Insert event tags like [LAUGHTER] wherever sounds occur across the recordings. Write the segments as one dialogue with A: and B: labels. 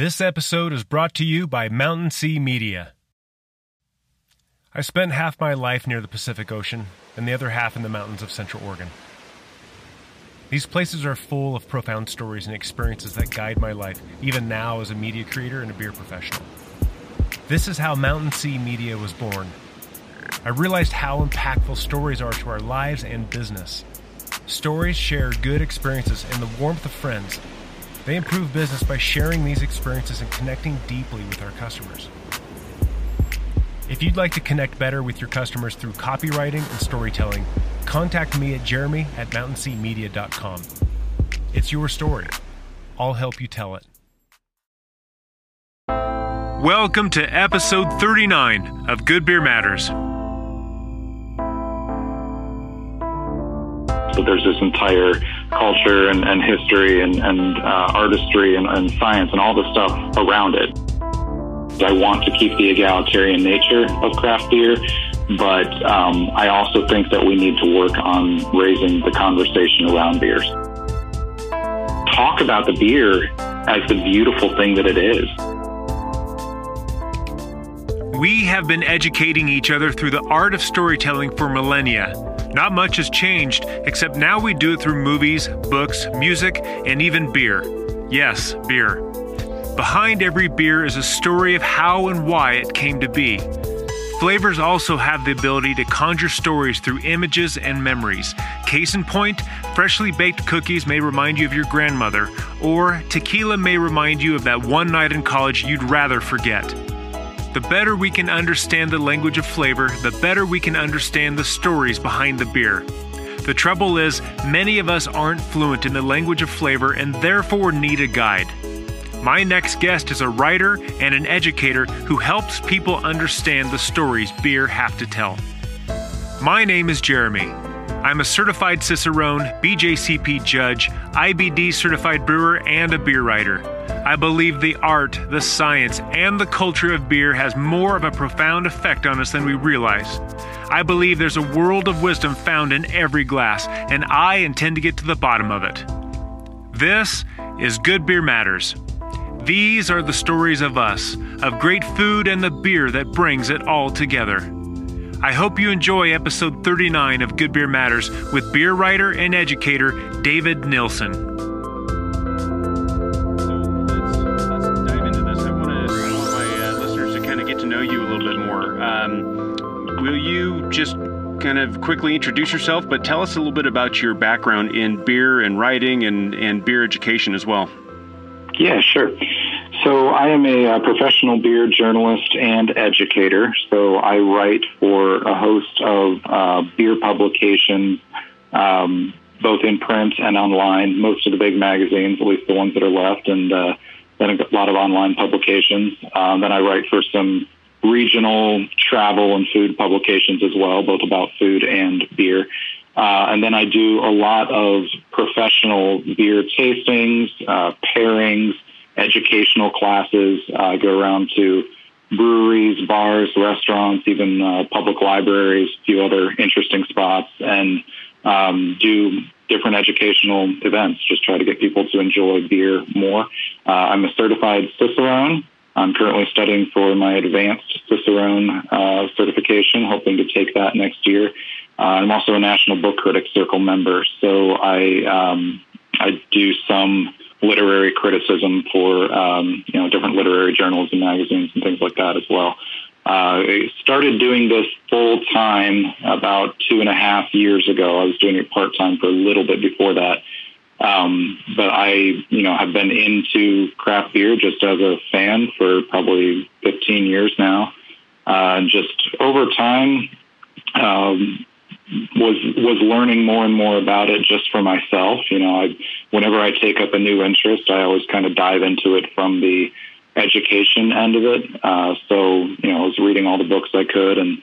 A: This episode is brought to you by Mountain Sea Media. I spent half my life near the Pacific Ocean and the other half in the mountains of Central Oregon. These places are full of profound stories and experiences that guide my life, even now as a media creator and a beer professional. This is how Mountain Sea Media was born. I realized how impactful stories are to our lives and business. Stories share good experiences and the warmth of friends. They improve business by sharing these experiences and connecting deeply with our customers. If you'd like to connect better with your customers through copywriting and storytelling, contact me at jeremy at mountainseamedia.com. It's your story. I'll help you tell it. Welcome to episode 39 of Good Beer Matters.
B: So there's this entire culture and, and history and, and uh, artistry and, and science and all the stuff around it. I want to keep the egalitarian nature of craft beer, but um, I also think that we need to work on raising the conversation around beers. Talk about the beer as the beautiful thing that it is.
A: We have been educating each other through the art of storytelling for millennia. Not much has changed, except now we do it through movies, books, music, and even beer. Yes, beer. Behind every beer is a story of how and why it came to be. Flavors also have the ability to conjure stories through images and memories. Case in point, freshly baked cookies may remind you of your grandmother, or tequila may remind you of that one night in college you'd rather forget. The better we can understand the language of flavor, the better we can understand the stories behind the beer. The trouble is, many of us aren't fluent in the language of flavor and therefore need a guide. My next guest is a writer and an educator who helps people understand the stories beer have to tell. My name is Jeremy. I'm a certified Cicerone, BJCP judge, IBD certified brewer, and a beer writer. I believe the art, the science, and the culture of beer has more of a profound effect on us than we realize. I believe there's a world of wisdom found in every glass, and I intend to get to the bottom of it. This is Good Beer Matters. These are the stories of us, of great food and the beer that brings it all together. I hope you enjoy episode 39 of Good Beer Matters with beer writer and educator David
C: Nilsen. Just kind of quickly introduce yourself, but tell us a little bit about your background in beer and writing and, and beer education as well?
B: Yeah, sure. So I am a, uh, professional beer journalist and educator. So I write for a host of uh, beer publications, um, both in print and online. Most of the big magazines, at least the ones that are left, and uh, then a lot of online publications. Um, then I write for some regional travel and food publications as well, both about food and beer. Uh, and then I do a lot of professional beer tastings, uh, pairings, educational classes. Uh, I go around to breweries, bars, restaurants, even uh, public libraries, a few other interesting spots, and um, do different educational events. Just try to get people to enjoy beer more. Uh, I'm a certified Cicerone. I'm currently studying for my advanced Cicerone uh, certification, hoping to take that next year. Uh, I'm also a National Book Critics Circle member, so I um, I do some literary criticism for um, you know different literary journals and magazines and things like that as well. Uh, I started doing this full time about two and a half years ago. I was doing it part time for a little bit before that. Um, but I, you know, have been into craft beer just as a fan for probably 15 years now. Uh, just over time, um, was was learning more and more about it just for myself. You know, I, whenever I take up a new interest, I always kind of dive into it from the education end of it. Uh, so, you know, I was reading all the books I could, and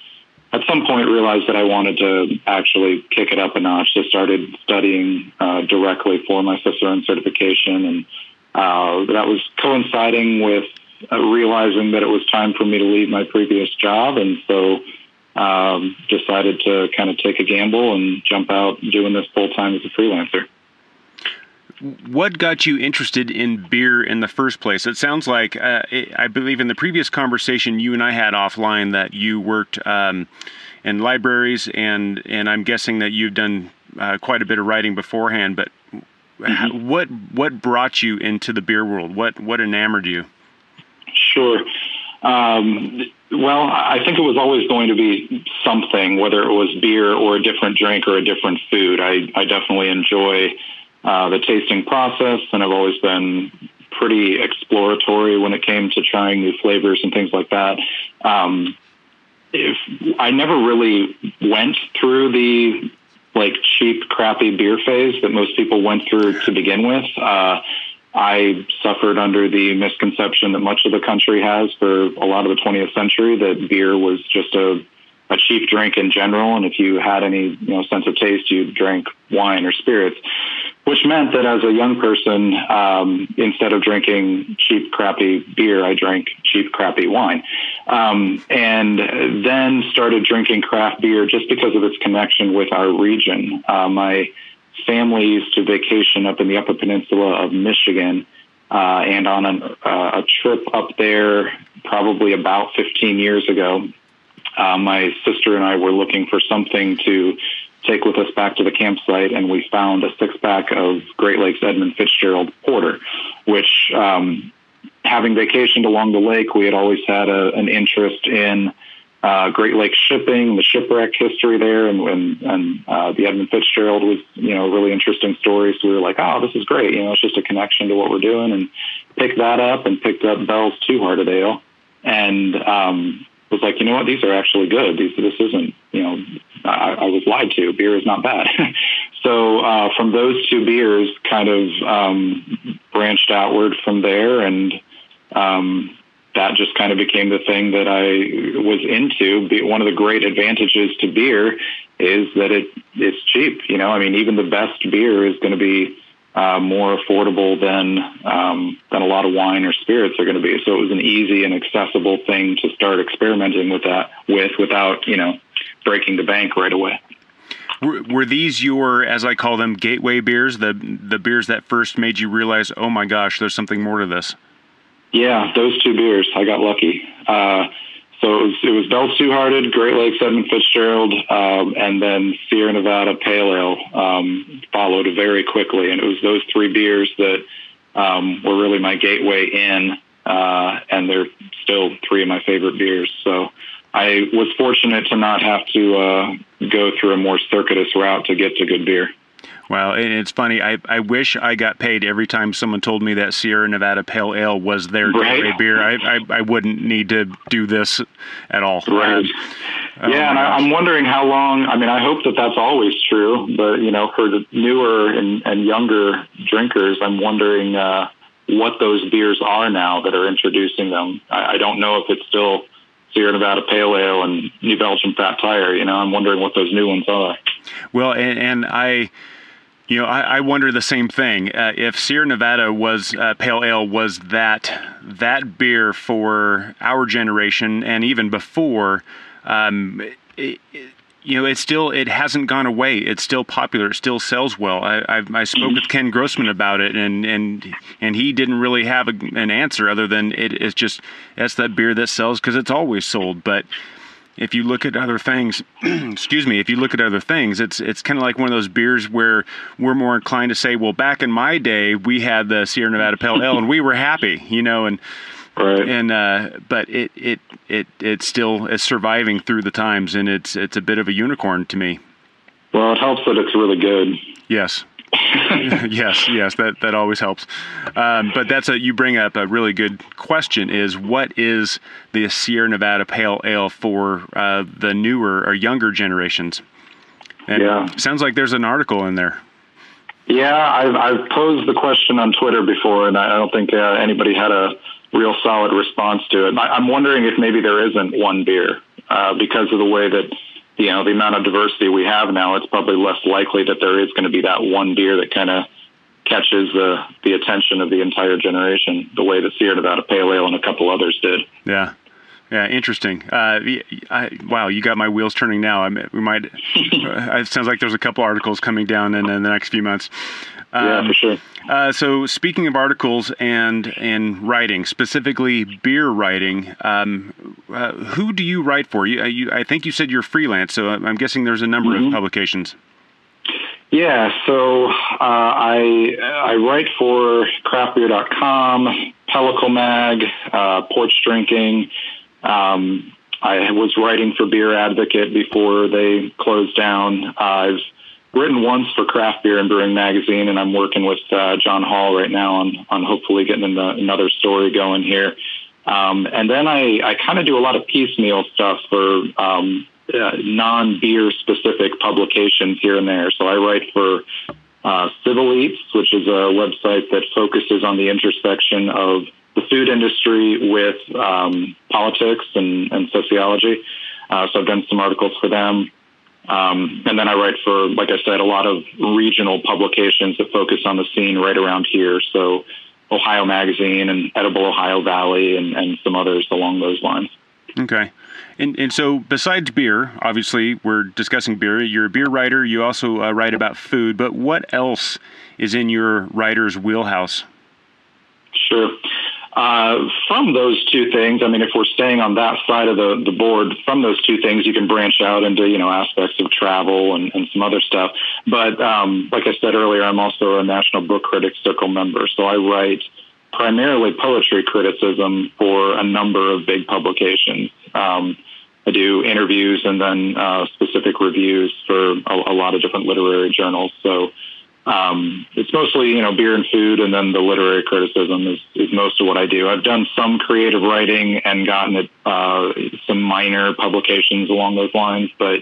B: at some point realized that I wanted to actually kick it up a notch. So, started studying uh, directly for my Cicerone certification, and uh, that was coinciding with uh, realizing that it was time for me to leave my previous job, and so um, decided to kind of take a gamble and jump out doing this full time as a freelancer.
C: What got you interested in beer in the first place? It sounds like uh, I believe in the previous conversation you and I had offline that you worked um, in libraries, and and I'm guessing that you've done uh, quite a bit of writing beforehand. But mm-hmm. what what brought you into the beer world? What what enamored you?
B: Sure. Um, well, I think it was always going to be something, whether it was beer or a different drink or a different food. I, I definitely enjoy uh, the tasting process, and I've always been pretty exploratory when it came to trying new flavors and things like that. Um, if I never really went through the like cheap, crappy beer phase that most people went through to begin with. Uh, I suffered under the misconception that much of the country has for a lot of the 20th century that beer was just a, a cheap drink in general, and if you had any you know sense of taste, you'd drink wine or spirits, which meant that as a young person, um, instead of drinking cheap, crappy beer, I drank cheap, crappy wine, um, and then started drinking craft beer just because of its connection with our region. Uh, my family used to vacation up in the Upper Peninsula of Michigan. Uh, and on uh, a trip up there, probably about 15 years ago, uh, my sister and I were looking for something to take with us back to the campsite, and we found a six pack of Great Lakes Edmund Fitzgerald Porter, which, um, having vacationed along the lake, we had always had a, an interest in uh, Great Lakes shipping, the shipwreck history there, and, and, and uh, the Edmund Fitzgerald was, you know, a really interesting story. So we were like, oh, this is great. You know, it's just a connection to what we're doing, and picked that up and picked up Bell's Two Hearted Ale, and um, was like, you know what, these are actually good. These, this isn't, you know, I, I was lied to. Beer is not bad. [LAUGHS] so uh, from those two beers, kind of um, branched outward from there, and um, that just kind of became the thing that I was into. One of the great advantages to beer is that it it's cheap. You know, I mean, even the best beer is going to be uh, more affordable than um, than a lot of wine or spirits are going to be. So it was an easy and accessible thing to start experimenting with that with without you know breaking the bank right away.
C: Were, were these your, as I call them, gateway beers? The the beers that first made you realize, oh my gosh, there's something more to this.
B: Yeah, those two beers. I got lucky. Uh, so it was, it was Bell's Great Lakes Edmund Fitzgerald, um, and then Sierra Nevada Pale Ale um, followed very quickly. And it was those three beers that um, were really my gateway in, uh, and they're still three of my favorite beers. So I was fortunate to not have to uh, go through a more circuitous route to get to good beer.
C: Well, it's funny. I, I wish I got paid every time someone told me that Sierra Nevada Pale Ale was their right. gateway beer. I, I, I wouldn't need to do this at all.
B: Right. Oh yeah, and I, am wondering how long. I mean, I hope that that's always true. But you know, for the newer and, and younger drinkers, I'm wondering uh, what those beers are now that are introducing them. I, I don't know if it's still Sierra Nevada Pale Ale and New Belgium Fat Tire. You know, I'm wondering what those new ones are.
C: Well, and, and I you know, I, I wonder the same thing. Uh, if Sierra Nevada was uh, pale ale was that that beer for our generation and even before, um, it, it, you know, it still it hasn't gone away. It's still popular. It still sells well. I, I, I spoke with Ken Grossman about it, and and and he didn't really have a, an answer other than it, it's just that's that beer that sells because it's always sold. But if you look at other things, [CLEARS THROAT] excuse me, if you look at other things, it's it's kind of like one of those beers where we're more inclined to say, well, back in my day, we had the Sierra Nevada Pale Ale and we were happy, you know, and right. and uh, but it it it it still is surviving through the times, and it's it's a bit of a unicorn to me.
B: Well, it helps that it's really good.
C: Yes. [LAUGHS] yes, yes, that that always helps. Um, but that's a you bring up a really good question: is what is the Sierra Nevada Pale Ale for uh, the newer or younger generations? And yeah, sounds like there's an article in there.
B: Yeah, I've, I've posed the question on Twitter before, and I don't think uh, anybody had a real solid response to it. I, I'm wondering if maybe there isn't one beer uh, because of the way that you know the amount of diversity we have now, it's probably less likely that there is going to be that one beer that kind of catches the the attention of the entire generation, the way that Sierra Nevada Pale Ale and a couple others did.
C: Yeah. Yeah, interesting. Uh, I, wow, you got my wheels turning now. I we might. [LAUGHS] Uh, it sounds like there's a couple articles coming down in, in the next few months.
B: Um, yeah, for sure.
C: Uh, so, speaking of articles and and writing, specifically beer writing, um, uh, who do you write for? You, uh, you, I think you said you're freelance, so I'm guessing there's a number mm-hmm. of publications.
B: Yeah, so uh, I I write for craftbeer.com, Pellicle Mag, uh, Porch Drinking. Um, I was writing for Beer Advocate before they closed down. I've written once for Craft Beer and Brewing Magazine, and I'm working with uh, John Holl right now on on hopefully getting another story going here. Um, and then I, I kind of do a lot of piecemeal stuff for um, uh, non beer specific publications here and there. So I write for uh, Civil Eats, which is a website that focuses on the intersection of the food industry with um, politics and, and sociology. Uh, so I've done some articles for them. Um, and then I write for, like I said, a lot of regional publications that focus on the scene right around here. So Ohio Magazine and Edible Ohio Valley and, and some others along those lines.
C: Okay. And, and so, besides beer, obviously, we're discussing beer. You're a beer writer. You also uh, write about food. But what else is in your writer's wheelhouse?
B: Sure. Uh, from those two things, I mean, if we're staying on that side of the, the board, from those two things, you can branch out into, you know, aspects of travel and, and some other stuff. But um, like I said earlier, I'm also a National Book Critics Circle member. So I write primarily poetry criticism for a number of big publications. Um, I do interviews and then uh, specific reviews for a, a, lot of different literary journals. So um, it's mostly you know beer and food, and then the literary criticism is, is most of what I do. I've done some creative writing and gotten it, uh, some minor publications along those lines, but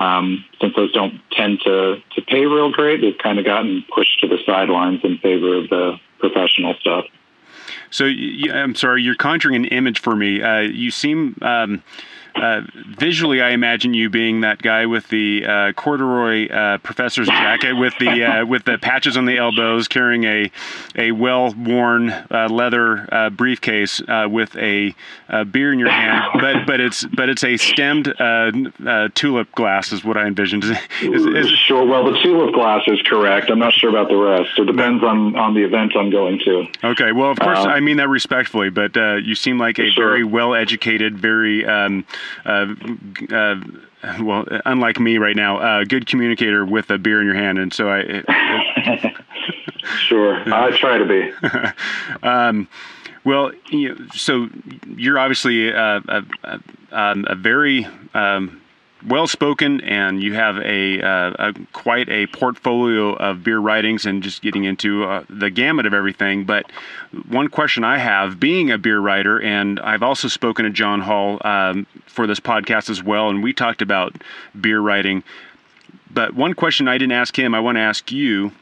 B: um, since those don't tend to to pay real great, they've kind of gotten pushed to the sidelines in favor of the professional stuff.
C: So I'm sorry, you're conjuring an image for me. Uh, you seem. Um, uh, visually, I imagine you being that guy with the uh, corduroy uh, professor's jacket with the uh, [LAUGHS] with the patches on the elbows, carrying a a well worn uh, leather briefcase with a, beer in your hand. But but it's but it's a stemmed tulip glass is what I envisioned. Is,
B: is, sure. Well, the tulip glass is correct. I'm not sure about the rest. It depends on on the event I'm going to.
C: Okay. Well, of course, I mean that respectfully, but you seem like a sure. very well educated, very um, well, unlike me right now, a good communicator with a beer in your hand, and so I. It,
B: it, [LAUGHS] sure, I try to be. [LAUGHS]
C: um, well, you know, so you're obviously a, a, a, um, a very um, well spoken, and you have a, uh, a, quite a portfolio of beer writings and just getting into uh, the gamut of everything. But one question I have, being a beer writer, and I've also spoken to John Holl um, for this podcast as well, and we talked about beer writing. But one question I didn't ask him, I want to ask you,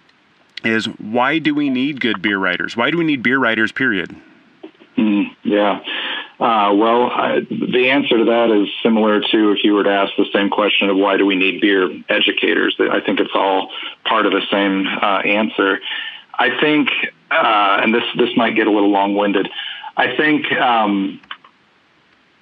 C: is why do we need good beer writers? Why do we need beer writers? Period.
B: Mm, yeah. Uh, well, I, the answer to that is similar to if you were to ask the same question of why do we need beer educators. I think it's all part of the same uh, answer. I think, uh, and this this might get a little long winded. I think um,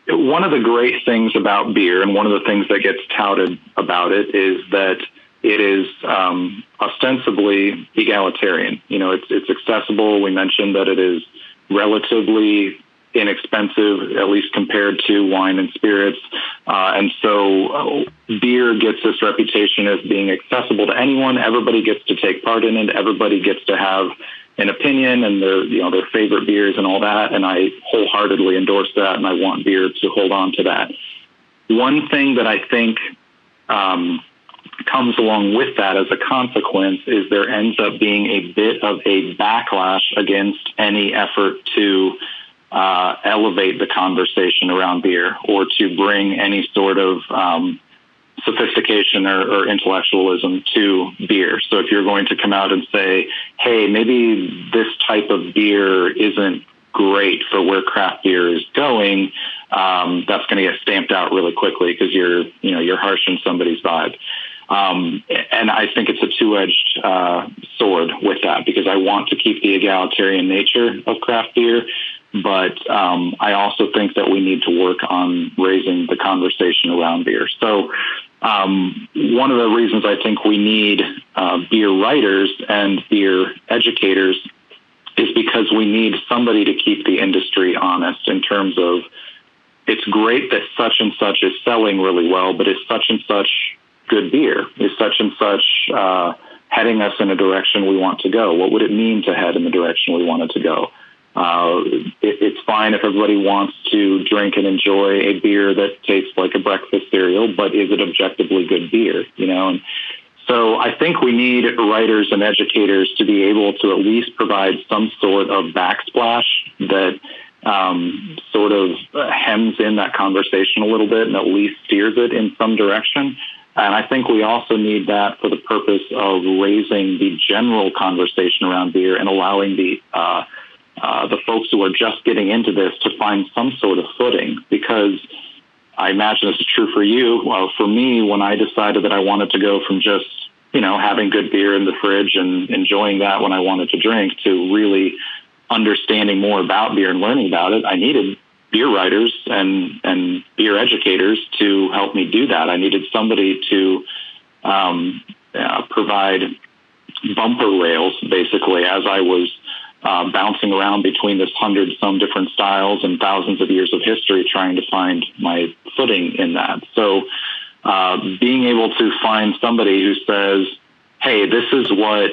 B: one of the great things about beer, and one of the things that gets touted about it, is that it is um, ostensibly egalitarian. You know, it's it's accessible. We mentioned that it is relatively inexpensive, at least compared to wine and spirits. Uh, and so uh, beer gets this reputation as being accessible to anyone. Everybody gets to take part in it. Everybody gets to have an opinion and their, you know, their favorite beers and all that. And I wholeheartedly endorse that. And I want beer to hold on to that. One thing that I think, um, comes along with that as a consequence is there ends up being a bit of a backlash against any effort to uh, elevate the conversation around beer or to bring any sort of um, sophistication or, or, intellectualism to beer. So if you're going to come out and say, hey, maybe this type of beer isn't great for where craft beer is going, um, that's going to get stamped out really quickly because you're, you know, you're harshing somebody's vibe. Um, and I think it's a two-edged uh, sword with that because I want to keep the egalitarian nature of craft beer, but um, I also think that we need to work on raising the conversation around beer. So um, one of the reasons I think we need uh, beer writers and beer educators is because we need somebody to keep the industry honest in terms of it's great that such and such is selling really well, but is such and such good beer? Is such and such uh, heading us in a direction we want to go? What would it mean to head in the direction we wanted to go? Uh, it, it's fine if everybody wants to drink and enjoy a beer that tastes like a breakfast cereal, but is it objectively good beer? You know, and so I think we need writers and educators to be able to at least provide some sort of backsplash that um, sort of hems in that conversation a little bit and at least steers it in some direction. And I think we also need that for the purpose of raising the general conversation around beer and allowing the uh, uh, the folks who are just getting into this to find some sort of footing. Because I imagine this is true for you. Well, for me, when I decided that I wanted to go from just you know having good beer in the fridge and enjoying that when I wanted to drink to really understanding more about beer and learning about it, I needed beer writers and and beer educators to help me do that. I needed somebody to um, uh, provide bumper rails, basically, as I was uh, bouncing around between this hundred some different styles and thousands of years of history, trying to find my footing in that. So, uh, being able to find somebody who says, "Hey, this is what."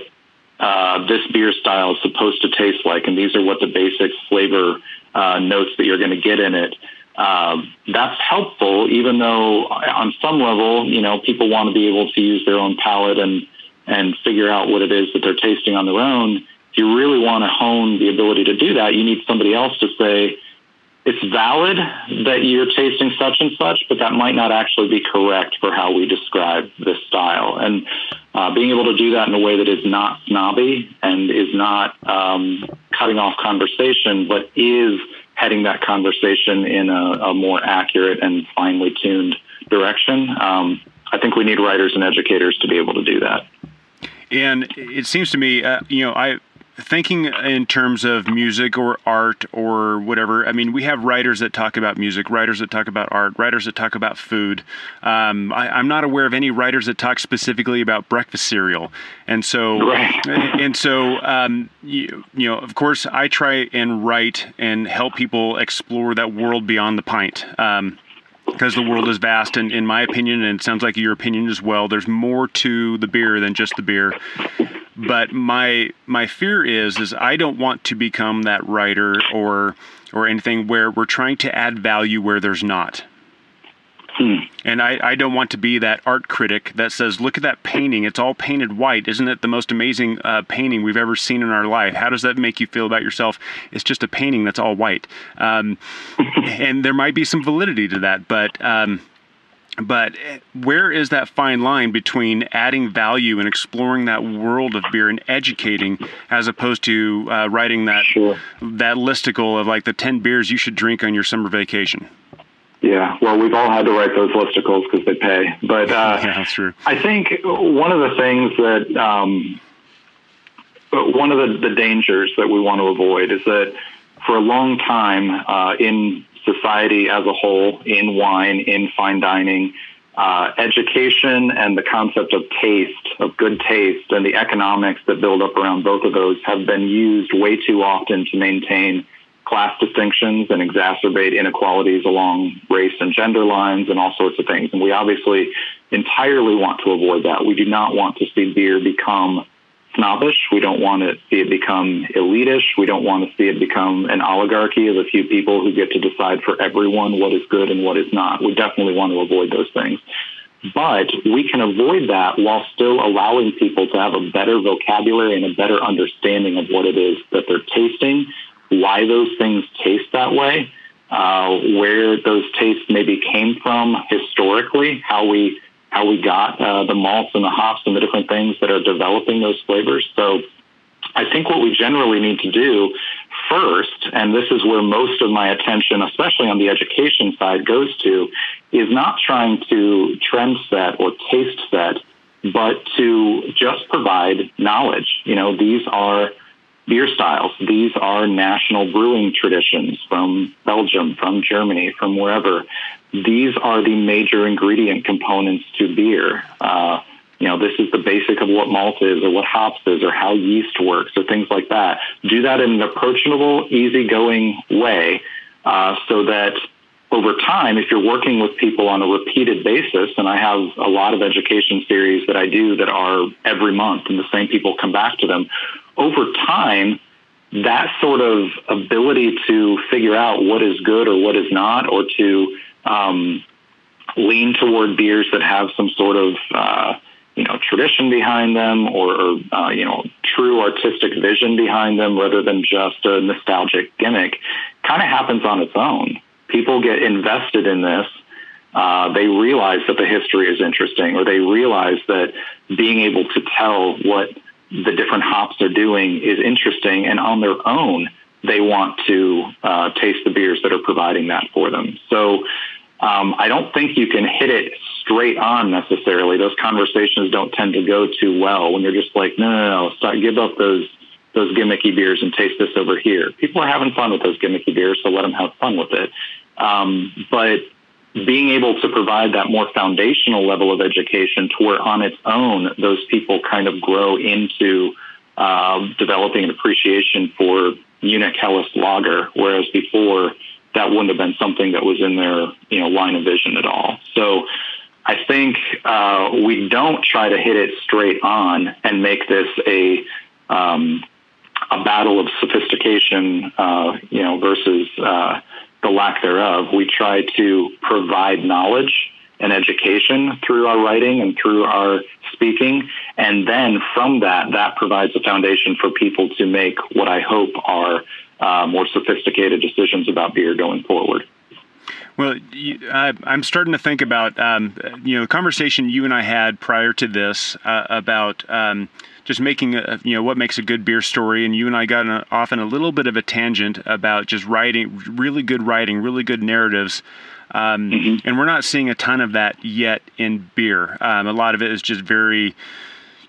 B: Uh, this beer style is supposed to taste like, and these are what the basic flavor uh, notes that you're going to get in it. Um, that's helpful, even though on some level, you know, people want to be able to use their own palate and and figure out what it is that they're tasting on their own. If you really want to hone the ability to do that, you need somebody else to say it's valid that you're tasting such and such, but that might not actually be correct for how we describe this style. And uh, being able to do that in a way that is not snobby and is not um, cutting off conversation, but is heading that conversation in a, a more accurate and finely tuned direction. Um, I think we need writers and educators to be able to do that.
C: And it seems to me, uh, you know, I thinking in terms of music or art or whatever, I mean, we have writers that talk about music, writers that talk about art, writers that talk about food. Um, I, am not aware of any writers that talk specifically about breakfast cereal, and so right. and so um, you, you, know, of course, I try and write and help people explore that world beyond the pint. Um, because the world is vast and in my opinion and it sounds like your opinion as well there's more to the beer than just the beer but my my fear is is I don't want to become that writer or or anything where we're trying to add value where there's not. Hmm. And I, I don't want to be that art critic that says, look at that painting. It's all painted white. Isn't it the most amazing uh, painting we've ever seen in our life? How does that make you feel about yourself? It's just a painting that's all white. Um, [LAUGHS] and there might be some validity to that, but um, but where is that fine line between adding value and exploring that world of beer and educating as opposed to uh, writing that sure. that listicle of like the 10 beers you should drink on your summer vacation?
B: Yeah. Well we've all had to write those listicles because they pay. But uh, [LAUGHS]
C: yeah, that's true.
B: I think one of the things that um, one of the, the dangers that we want to avoid is that for a long time uh, in society as a whole in wine, in fine dining, uh, education and the concept of taste, of good taste, and the economics that build up around both of those have been used way too often to maintain class distinctions and exacerbate inequalities along race and gender lines and all sorts of things. And we obviously entirely want to avoid that. We do not want to see beer become snobbish. We don't want to see it become elitish. We don't want to see it become an oligarchy of a few people who get to decide for everyone what is good and what is not. We definitely want to avoid those things. But we can avoid that while still allowing people to have a better vocabulary and a better understanding of what it is that they're tasting, why those things taste that way, uh, where those tastes maybe came from historically, how we how we got uh, the malts and the hops and the different things that are developing those flavors. So I think what we generally need to do first, and this is where most of my attention, especially on the education side, goes to, is not trying to trend set or taste set, but to just provide knowledge. You know, these are beer styles. These are national brewing traditions from Belgium, from Germany, from wherever these are the major ingredient components to beer. Uh, you know, this is the basic of what malt is or what hops is or how yeast works or things like that. Do that in an approachable, easygoing way uh, so that over time, if you're working with people on a repeated basis, and I have a lot of education series that I do that are every month and the same people come back to them, over time, that sort of ability to figure out what is good or what is not, or to um, lean toward beers that have some sort of uh, you know tradition behind them or, or uh, you know true artistic vision behind them rather than just a nostalgic gimmick kind of happens on its own. People get invested in this uh, they realize that the history is interesting or they realize that being able to tell what the different hops are doing is interesting and on their own they want to uh, taste the beers that are providing that for them so um, I don't think you can hit it straight on necessarily. Those conversations don't tend to go too well when you're just like, no, no, no, stop, give up those those gimmicky beers and taste this over here. People are having fun with those gimmicky beers, so let them have fun with it. Um, but being able to provide that more foundational level of education to where on its own those people kind of grow into uh, developing an appreciation for Munich Helles lager, whereas before that wouldn't have been something that was in their you know line of vision at all. So I think uh, we don't try to hit it straight on and make this a um, a battle of sophistication, uh, you know, versus uh, the lack thereof. We try to provide knowledge and education through our writing and through our speaking. And then from that, that provides a foundation for people to make what I hope are uh, more sophisticated decisions about beer going forward.
C: Well, you, I, am starting to think about um, you know the conversation you and I had prior to this uh, about um, just making a, you know what makes a good beer story, and you and I got a, off in a little bit of a tangent about just writing really good writing, really good narratives. Um, mm-hmm. And we're not seeing a ton of that yet in beer. Um, a lot of it is just very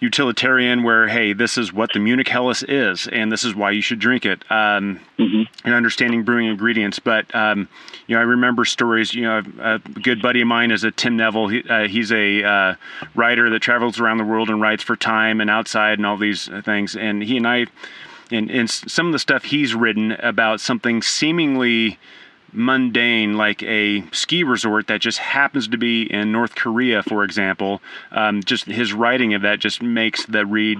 C: utilitarian where hey this is what the munich helles is and this is why you should drink it um, mm-hmm. and understanding brewing ingredients but um, you know i remember stories you know a good buddy of mine is a tim neville he, uh, he's a uh, writer that travels around the world and writes for time and outside and all these things and he and i and, and some of the stuff he's written about something seemingly mundane, like a ski resort that just happens to be in North Korea, for example, um, just his writing of that just makes the read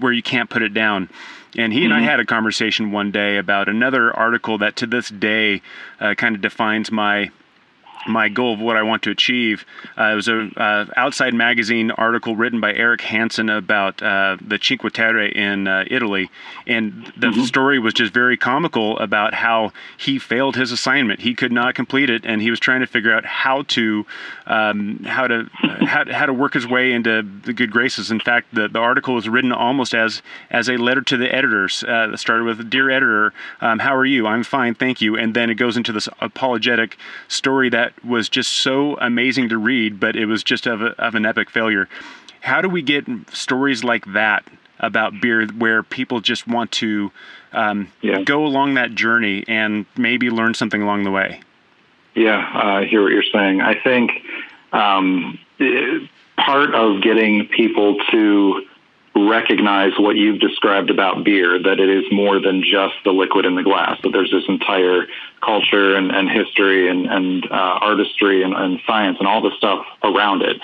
C: where you can't put it down. And he and mm-hmm. I had a conversation one day about another article that to this day uh, kind of defines my my goal of what I want to achieve. Uh, it was a uh, outside magazine article written by Eric Hansen about uh, the Cinque Terre in uh, Italy, and the mm-hmm. story was just very comical about how he failed his assignment. He could not complete it, and he was trying to figure out how to um, how to how, how, to work his way into the good graces. In fact, the, the article was written almost as as a letter to the editors. Uh, started with, "Dear editor, um, how are you? I'm fine, thank you," and then it goes into this apologetic story that that was just so amazing to read, but it was just of, a, of an epic failure. How do we get stories like that about beer where people just want to um, yeah. go along that journey and maybe learn something along the way?
B: Yeah, uh, I hear what you're saying. I think um, part of getting people to recognize what you've described about beer, that it is more than just the liquid in the glass, that there's this entire culture and, and history and, and uh, artistry and, and, science and all the stuff around it.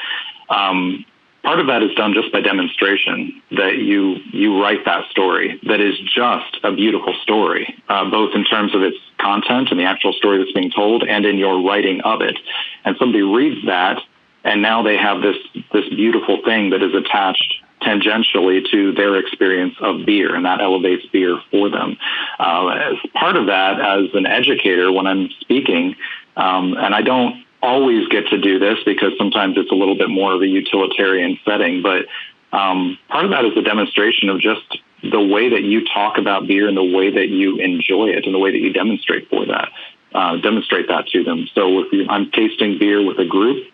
B: Um, part of that is done just by demonstration, that you, you write that story that is just a beautiful story, uh, both in terms of its content and the actual story that's being told and in your writing of it. And somebody reads that and now they have this this beautiful thing that is attached tangentially to their experience of beer, and that elevates beer for them. Uh, as part of that, as an educator, when I'm speaking, um, and I don't always get to do this because sometimes it's a little bit more of a utilitarian setting, but um, part of that is a demonstration of just the way that you talk about beer and the way that you enjoy it and the way that you demonstrate for that. Uh, demonstrate that to them. So if you, I'm tasting beer with a group,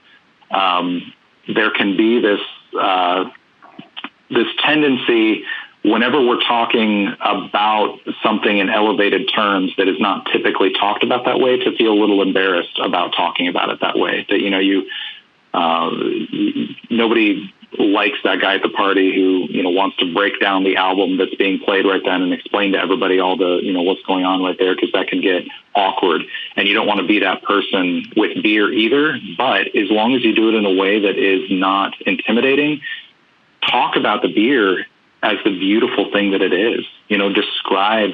B: um, there can be this uh, this tendency whenever we're talking about something in elevated terms that is not typically talked about that way, to feel a little embarrassed about talking about it that way. That you know you uh, nobody likes that guy at the party who you know wants to break down the album that's being played right then and explain to everybody all the you know what's going on right there because that can get awkward and you don't want to be that person with beer either but as long as you do it in a way that is not intimidating talk about the beer as the beautiful thing that it is you know describe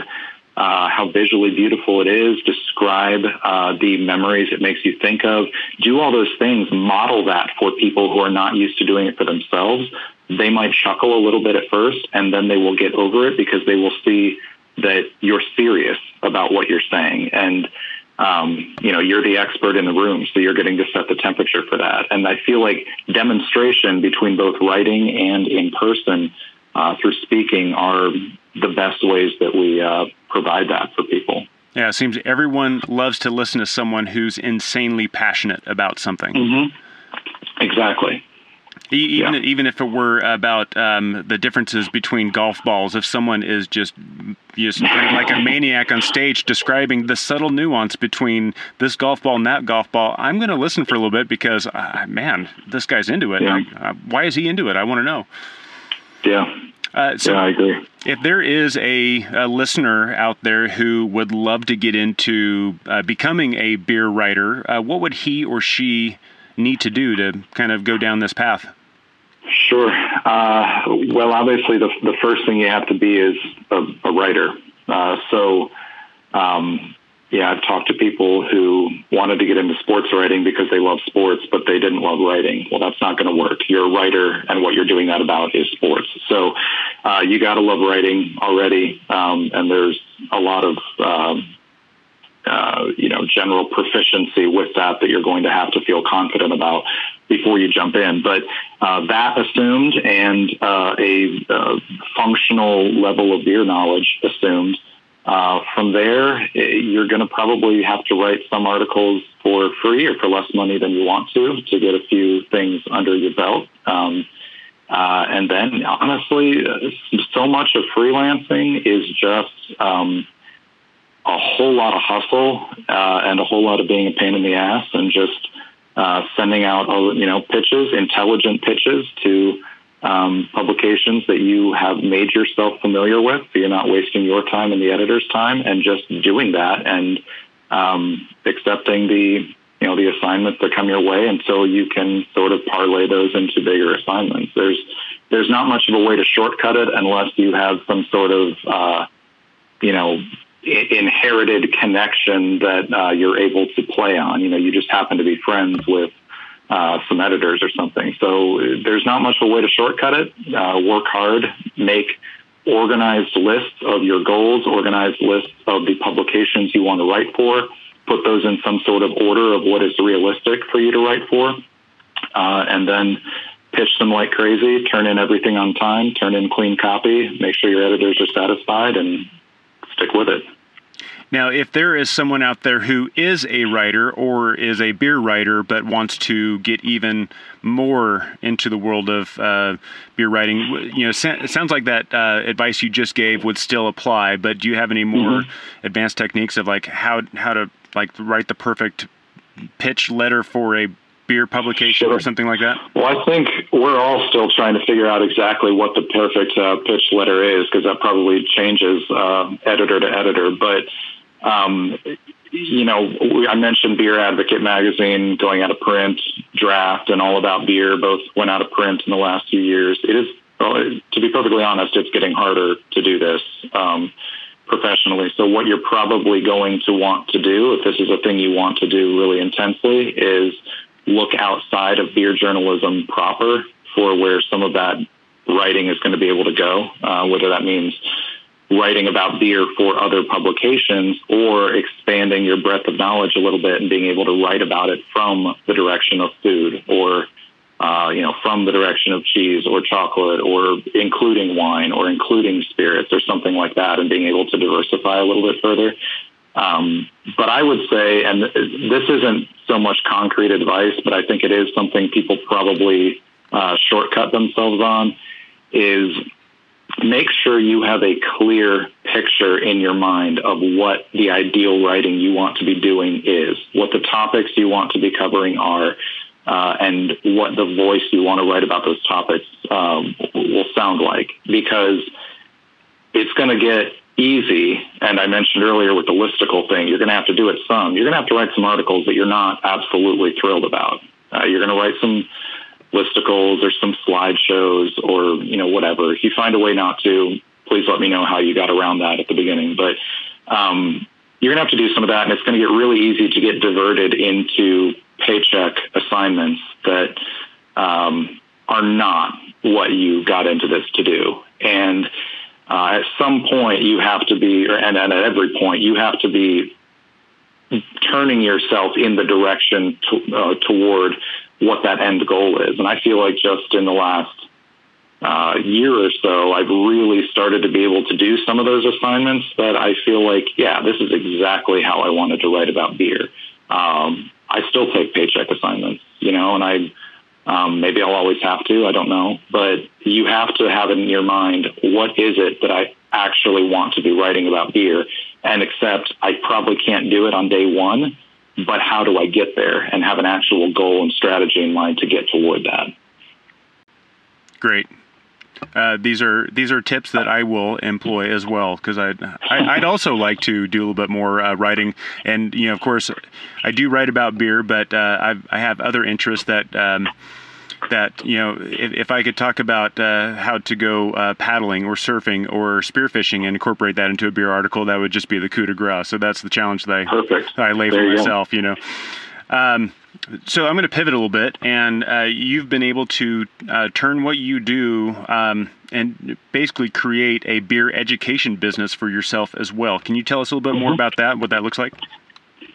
B: uh, how visually beautiful it is, describe uh, the memories it makes you think of, do all those things, model that for people who are not used to doing it for themselves. They might chuckle a little bit at first, and then they will get over it because they will see that you're serious about what you're saying. And um, you know, you're the expert in the room, so you're getting to set the temperature for that. And I feel like demonstration between both writing and in person uh, through speaking are the best ways that we uh, provide that for people.
C: Yeah, it seems everyone loves to listen to someone who's insanely passionate about something.
B: Mm-hmm. Exactly.
C: Even yeah. even if it were about um, the differences between golf balls, if someone is just just like a maniac on stage describing the subtle nuance between this golf ball and that golf ball, I'm going to listen for a little bit because, uh, man, this guy's into it.
B: Yeah.
C: I, uh, why is he into it? I want to know.
B: Yeah.
C: Uh,
B: so yeah, I agree.
C: If there is a, a, listener out there who would love to get into uh, becoming a beer writer, uh, what would he or she need to do to kind of go down this path?
B: Sure. Uh, well, obviously, the, the first thing you have to be is a, a writer. Uh, so, um, yeah, I've talked to people who wanted to get into sports writing because they love sports, but they didn't love writing. Well, that's not going to work. You're a writer, and what you're doing that about is sports. So uh, you got to love writing already, um, and there's a lot of um, uh, you know general proficiency with that that you're going to have to feel confident about before you jump in. But uh, that assumed, and uh, a uh, functional level of beer knowledge assumed uh, from there, eh, you're going to probably have to write some articles for free or for less money than you want to to get a few things under your belt. Um, uh, and then, honestly, so much of freelancing is just um, a whole lot of hustle uh, and a whole lot of being a pain in the ass and just uh, sending out, you know, pitches, intelligent pitches to um, publications that you have made yourself familiar with, so you're not wasting your time and the editor's time, and just doing that and um, accepting the you know the assignments that come your way until you can sort of parlay those into bigger assignments. There's there's not much of a way to shortcut it unless you have some sort of uh, you know inherited connection that uh, you're able to play on. You know, you just happen to be friends with uh, some editors or something. So there's not much of a way to shortcut it. Uh, work hard, make organized lists of your goals, organized lists of the publications you want to write for, put those in some sort of order of what is realistic for you to write for, uh, and then pitch them like crazy, turn in everything on time, turn in clean copy, make sure your editors are satisfied, and stick with it.
C: Now, if there is someone out there who is a writer or is a beer writer but wants to get even more into the world of uh, beer writing, you know, it sounds like that uh, advice you just gave would still apply. But do you have any more mm-hmm. advanced techniques of like how how to like write the perfect pitch letter for a beer publication sure. or something like that?
B: Well, I think we're all still trying to figure out exactly what the perfect uh, pitch letter is because that probably changes uh, editor to editor. But um, you know, we, I mentioned Beer Advocate magazine going out of print, Draft, and All About Beer both went out of print in the last few years. It is, well, to be perfectly honest, it's getting harder to do this um, professionally. So, what you're probably going to want to do, if this is a thing you want to do really intensely, is look outside of beer journalism proper for where some of that writing is going to be able to go, uh, whether that means writing about beer for other publications or expanding your breadth of knowledge a little bit and being able to write about it from the direction of food or uh, you know from the direction of cheese or chocolate or including wine or including spirits or something like that and being able to diversify a little bit further um, but I would say, and this isn't so much concrete advice, but I think it is something people probably uh, shortcut themselves on, is make sure you have a clear picture in your mind of what the ideal writing you want to be doing is, what the topics you want to be covering are, uh, and what the voice you want to write about those topics um, will sound like. Because it's going to get easy, and I mentioned earlier with the listicle thing, you're going to have to do it some. You're going to have to write some articles that you're not absolutely thrilled about. Uh, you're going to write some listicles or some slideshows or you know whatever. If you find a way not to, please let me know how you got around that at the beginning. But um, you're going to have to do some of that, and it's going to get really easy to get diverted into paycheck assignments that um, are not what you got into this to do. And uh, at some point, you have to be, and, and at every point, you have to be turning yourself in the direction to, uh, toward what that end goal is. And I feel like just in the last uh, year or so, I've really started to be able to do some of those assignments that I feel like, yeah, this is exactly how I wanted to write about beer. Um, I still take paycheck assignments, you know, and I um, maybe I'll always have to. I don't know, but you have to have it in your mind. What is it that I actually want to be writing about beer? And accept I probably can't do it on day one, but how do I get there and have an actual goal and strategy in mind to get toward that?
C: Great. Uh, these are these are tips that I will employ as well because I'd I, would also like to do a little bit more uh, writing and you know of course I do write about beer but uh, I've, I have other interests that um, that you know if, if I could talk about uh, how to go uh, paddling or surfing or spearfishing and incorporate that into a beer article that would just be the coup de grace so that's the challenge that I, That I lay there for myself go. you know. Um, so I'm going to pivot a little bit, and uh, you've been able to uh, turn what you do um, and basically create a beer education business for yourself as well. Can you tell us a little bit more mm-hmm. about that? What that looks like?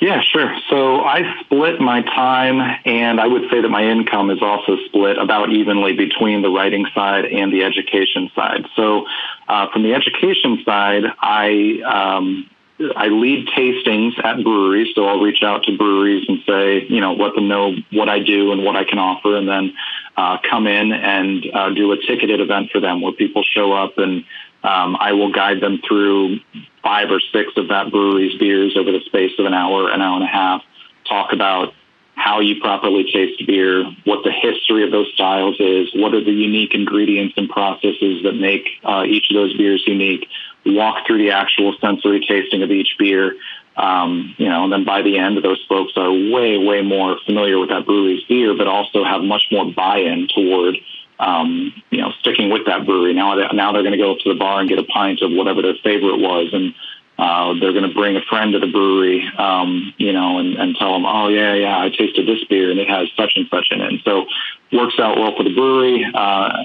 B: Yeah, sure. So I split my time, and I would say that my income is also split about evenly between the writing side and the education side. So uh, from the education side, I um, I lead tastings at breweries, so I'll reach out to breweries and say, you know, let them know what I do and what I can offer, and then uh, come in and uh, do a ticketed event for them where people show up and um, I will guide them through five or six of that brewery's beers over the space of an hour, an hour and a half. Talk about how you properly taste beer, what the history of those styles is, what are the unique ingredients and processes that make uh, each of those beers unique, walk through the actual sensory tasting of each beer. Um, you know, and then by the end, those folks are way, way more familiar with that brewery's beer, but also have much more buy-in toward, um, you know, sticking with that brewery. Now, now they're going to go up to the bar and get a pint of whatever their favorite was, and uh, they're going to bring a friend to the brewery, um, you know, and, and tell them, oh yeah, yeah, I tasted this beer and it has such and such in it. And so works out well for the brewery. Uh,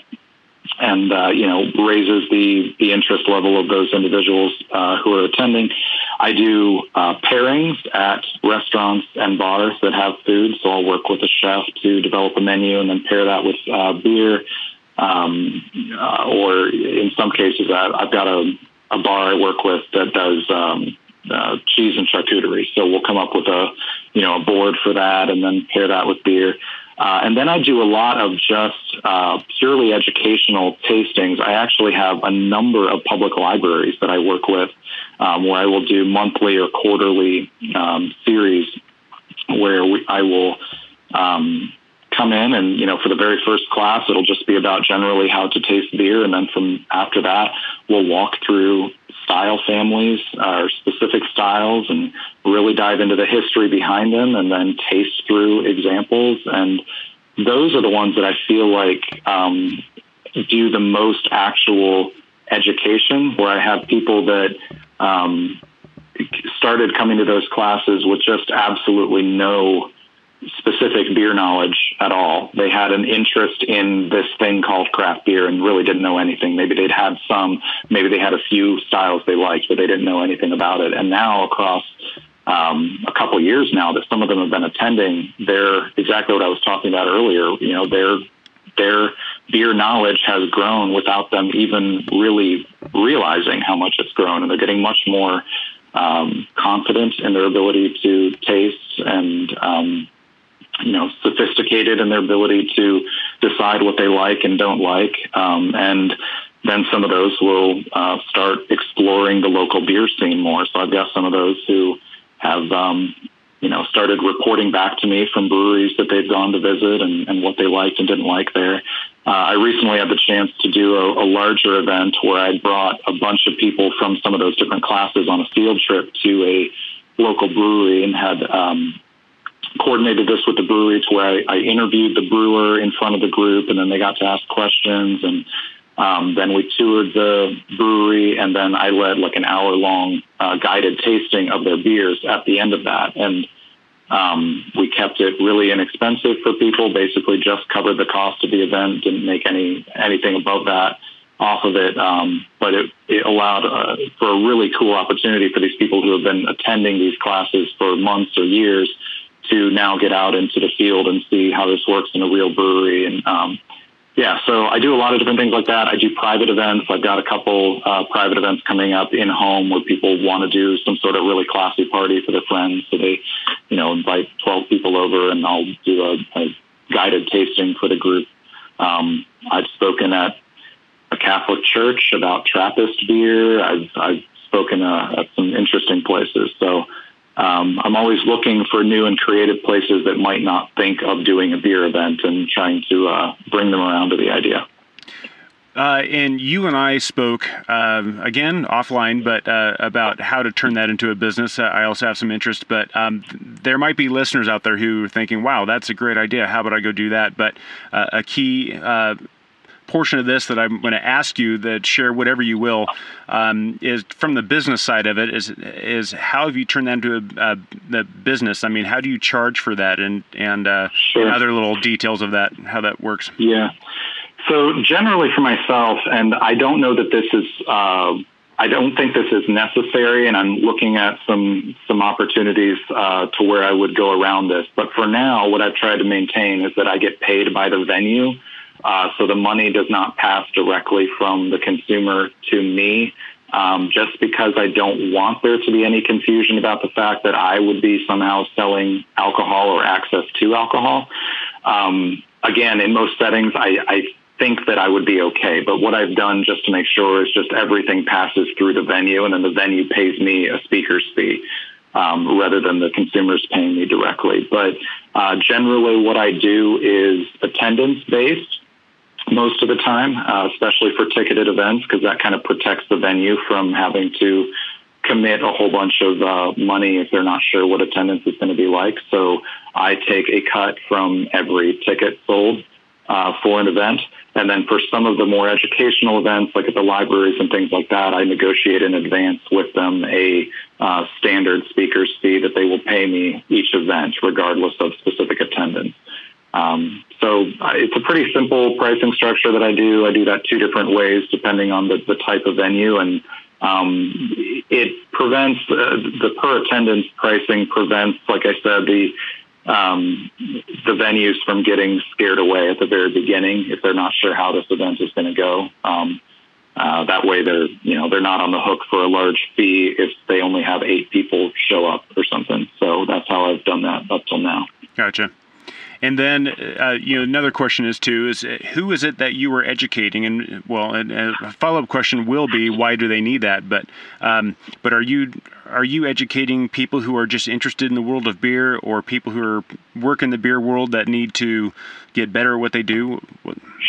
B: and uh, you know raises the the interest level of those individuals uh, who are attending. I do uh, pairings at restaurants and bars that have food, so I'll work with a chef to develop a menu and then pair that with uh, beer. Um, uh, or in some cases, I, have got a, a bar I work with that does um, uh, cheese and charcuterie. So we'll come up with a you know a board for that and then pair that with beer. Uh, and then I do a lot of just uh, purely educational tastings. I actually have a number of public libraries that I work with um, where I will do monthly or quarterly um, series where we, I will um, come in and, you know, for the very first class, it'll just be about generally how to taste beer. And then from after that, we'll walk through style families or uh, specific styles and really dive into the history behind them and then taste through examples. And those are the ones that I feel like um, do the most actual education, where I have people that um, started coming to those classes with just absolutely no specific beer knowledge at all. They had an interest in this thing called craft beer and really didn't know anything. Maybe they'd had some, maybe they had a few styles they liked, but they didn't know anything about it. And now across um, a couple years now that some of them have been attending, they're exactly what I was talking about earlier. You know, their their beer knowledge has grown without them even really realizing how much it's grown, and they're getting much more um, confident in their ability to taste and um, you know, sophisticated in their ability to decide what they like and don't like. Um, and then some of those will uh, start exploring the local beer scene more. So I've got some of those who have, um, you know, started reporting back to me from breweries that they've gone to visit and, and what they liked and didn't like there. Uh, I recently had the chance to do a, a larger event where I brought a bunch of people from some of those different classes on a field trip to a local brewery and had um, coordinated this with the brewery to where I, I interviewed the brewer in front of the group, and then they got to ask questions and um, then we toured the brewery, and then I led like an hour long uh, guided tasting of their beers at the end of that. And um, we kept it really inexpensive for people. Basically, just covered the cost of the event, didn't make any anything above that off of it. Um, but it, it allowed uh, for a really cool opportunity for these people who have been attending these classes for months or years to now get out into the field and see how this works in a real brewery and um, yeah, so I do a lot of different things like that. I do private events. I've got a couple uh, private events coming up in home where people want to do some sort of really classy party for their friends. So they, you know, invite 12 people over and I'll do a, a guided tasting for the group. Um, I've spoken at a Catholic church about Trappist beer. I've, I've spoken uh, at some interesting places. So um, I'm always looking for new and creative places that might not think of doing a beer event and trying to uh, bring them around to the idea.
C: Uh, and you and I spoke um, again offline, but uh, about how to turn that into a business. Uh, I also have some interest, but um, there might be listeners out there who are thinking, "Wow, that's a great idea. How about I go do that?" But uh, a key uh, portion of this that I'm going to ask you that share whatever you will um, is from the business side of it is is how have you turned that into a, a the business? I mean, how do you charge for that and and, uh, sure. and other little details of that how that works?
B: Yeah. So generally for myself, and I don't know that this is. Uh, I don't think this is necessary, and I'm looking at some some opportunities uh, to where I would go around this. But for now, what I've tried to maintain is that I get paid by the venue, uh, so the money does not pass directly from the consumer to me. Um, just because I don't want there to be any confusion about the fact that I would be somehow selling alcohol or access to alcohol. Um, again, in most settings, I, I think that I would be okay. But what I've done just to make sure is just everything passes through the venue, and then the venue pays me a speaker's fee. Um, rather than the consumers paying me directly. But uh, generally, what I do is attendance based most of the time, uh, especially for ticketed events, because that kind of protects the venue from having to commit a whole bunch of uh, money if they're not sure what attendance is going to be like. So I take a cut from every ticket sold uh, for an event. And then for some of the more educational events, like at the libraries and things like that, I negotiate in advance with them a uh, standard speaker's fee that they will pay me each event, regardless of specific attendance. Um, so uh, it's a pretty simple pricing structure that I do. I do that two different ways depending on the, the type of venue, and um, it prevents uh, the per attendance pricing prevents, like I said, the um, the venues from getting scared away at the very beginning if they're not sure how this event is going to go. Um, uh, that way, they're you know they're not on the hook for a large fee if they only have eight people show up or something. So that's how I've done that up till now.
C: Gotcha. And then, uh, you know, another question is too is uh, who is it that you are educating? And well, and, a follow up question will be why do they need that? But um, but are you are you educating people who are just interested in the world of beer, or people who are work in the beer world that need to get better at what they do?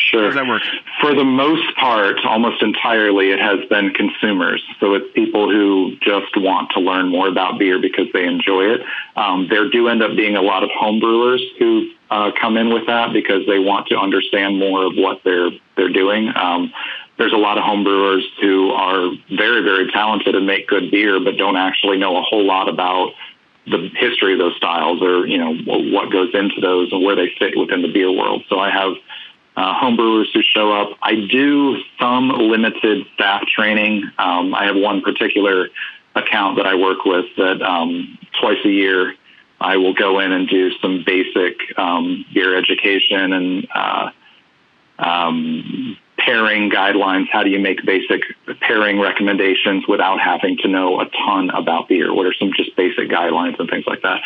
B: Sure.
C: How does that work?
B: For the most part, almost entirely, it has been consumers. So it's people who just want to learn more about beer because they enjoy it. Um, there do end up being a lot of homebrewers who uh, come in with that because they want to understand more of what they're they're doing. Um, there's a lot of homebrewers who are very very talented and make good beer, but don't actually know a whole lot about the history of those styles or you know what goes into those and where they fit within the beer world. So I have uh, homebrewers who show up. I do some limited staff training. Um, I have one particular account that I work with that um, twice a year I will go in and do some basic um, beer education and uh, um, pairing guidelines. How do you make basic pairing recommendations without having to know a ton about beer? What are some just basic guidelines and things like that?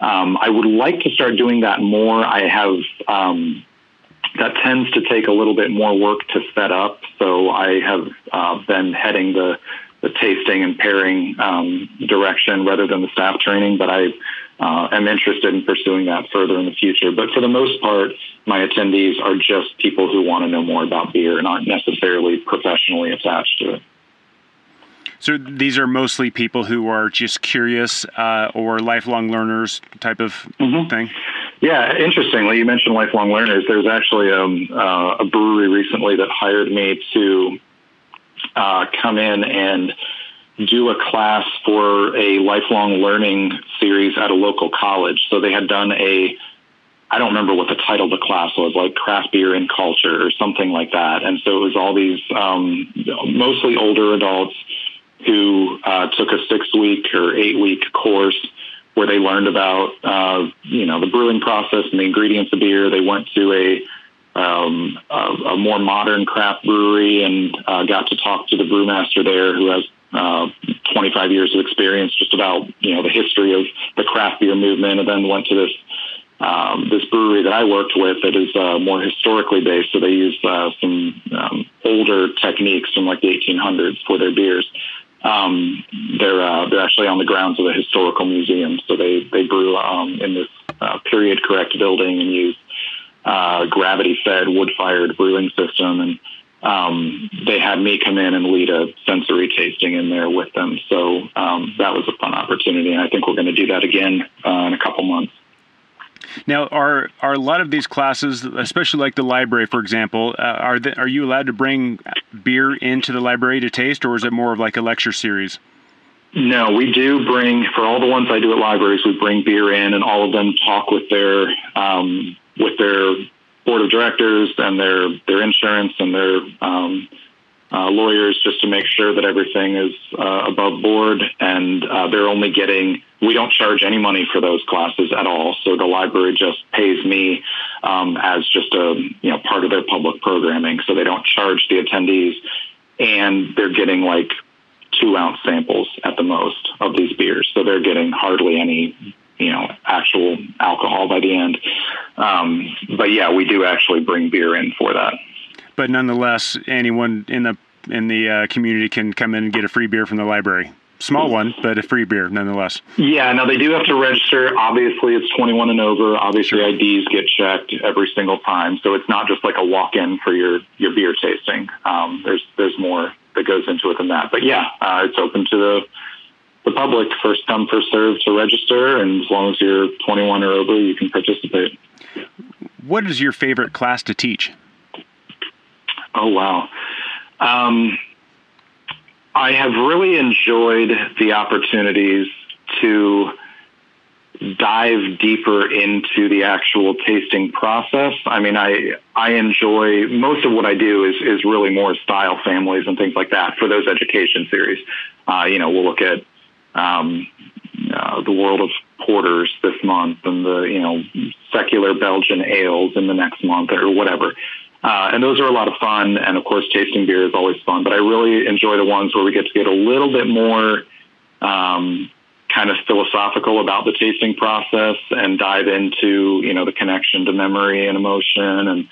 B: Um, I would like to start doing that more. I have um, that tends to take a little bit more work to set up. So I have uh, been heading the the tasting and pairing um, direction rather than the staff training, but I uh, am interested in pursuing that further in the future. But for the most part, my attendees are just people who want to know more about beer and aren't necessarily professionally attached to it.
C: So these are mostly people who are just curious uh, or lifelong learners type of mm-hmm. thing.
B: Yeah, interestingly, you mentioned lifelong learners. There's actually um, uh, a brewery recently that hired me to uh, come in and do a class for a lifelong learning series at a local college. So they had done a I don't remember what the title of the class was, like craft beer and culture or something like that. And so it was all these um, mostly older adults who uh, took a six week or eight week course where they learned about uh, you know the brewing process and the ingredients of beer. They went to a um, a, a, more modern craft brewery and uh, got to talk to the brewmaster there, who has uh, 25 years of experience just about you know the history of the craft beer movement, and then went to this um, this brewery that I worked with that is uh, more historically based. So they use uh, some um, older techniques from like the 1800s for their beers. Um, they're uh, they're actually on the grounds of a historical museum, so they they brew um, in this uh, period correct building and use uh, gravity fed wood fired brewing system, and um, they had me come in and lead a sensory tasting in there with them. So um, that was a fun opportunity, and I think we're going to do that again uh, in a couple months.
C: Now, are are a lot of these classes, especially like the library, for example, uh, are they, are you allowed to bring beer into the library to taste, or is it more of like a lecture series?
B: No, we do bring for all the ones I do at libraries. We bring beer in, and all of them talk with their um, with their board of directors and their their insurance and their um, uh, lawyers just to make sure that everything is uh, above board and uh, they're only getting we don't charge any money for those classes at all. So the library just pays me um, as just a you know part of their public programming. So they don't charge the attendees and they're getting like two ounce samples at the most of these beers. So they're getting hardly any you know actual alcohol by the end. Um, but yeah we do actually bring beer in for that
C: but nonetheless, anyone in the in the uh, community can come in and get a free beer from the library. Small one, but a free beer nonetheless.
B: Yeah, now they do have to register. Obviously, it's 21 and over. Obviously, sure. IDs get checked every single time, so it's not just like a walk-in for your your beer tasting. Um, there's there's more that goes into it than that. But yeah, uh, it's open to the the public, first come, first serve to register, and as long as you're 21 or over, you can participate.
C: What is your favorite class to teach?
B: Oh wow. Um, I have really enjoyed the opportunities to dive deeper into the actual tasting process. I mean, I I enjoy most of what I do is is really more style families and things like that for those education series. Uh, you know, we'll look at um, uh, the world of porters this month and the you know secular Belgian ales in the next month or whatever. Uh, and those are a lot of fun. And of course, tasting beer is always fun. But I really enjoy the ones where we get to get a little bit more um, kind of philosophical about the tasting process and dive into you know the connection to memory and emotion. And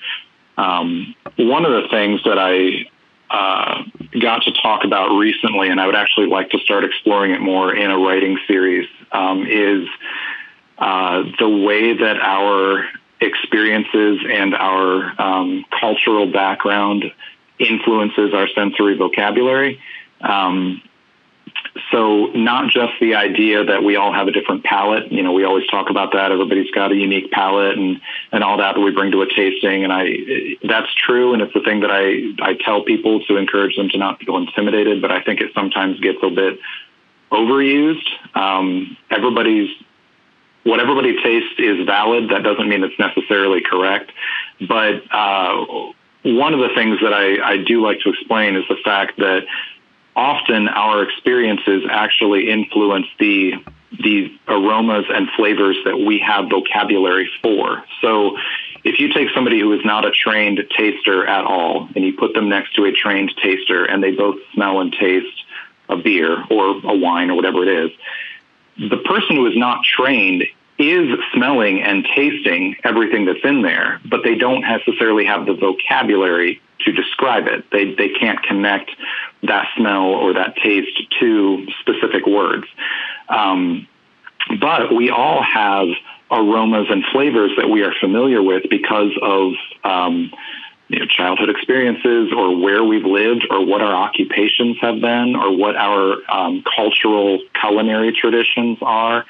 B: um, one of the things that I uh, got to talk about recently, and I would actually like to start exploring it more in a writing series, um, is uh, the way that our experiences and our um, cultural background influences our sensory vocabulary. Um, so not just the idea that we all have a different palate. You know, we always talk about that. Everybody's got a unique palate and, and all that that we bring to a tasting. And I, that's true. And it's the thing that I, I tell people to encourage them to not feel intimidated, but I think it sometimes gets a bit overused. Um, everybody's what everybody tastes is valid. That doesn't mean it's necessarily correct. But uh, one of the things that I, I do like to explain is the fact that often our experiences actually influence the the aromas and flavors that we have vocabulary for. So if you take somebody who is not a trained taster at all and you put them next to a trained taster and they both smell and taste a beer or a wine or whatever it is, the person who is not trained is smelling and tasting everything that's in there, but they don't necessarily have the vocabulary to describe it. They, they can't connect that smell or that taste to specific words. Um, but we all have aromas and flavors that we are familiar with because of um, you know, childhood experiences or where we've lived or what our occupations have been or what our um, cultural culinary traditions are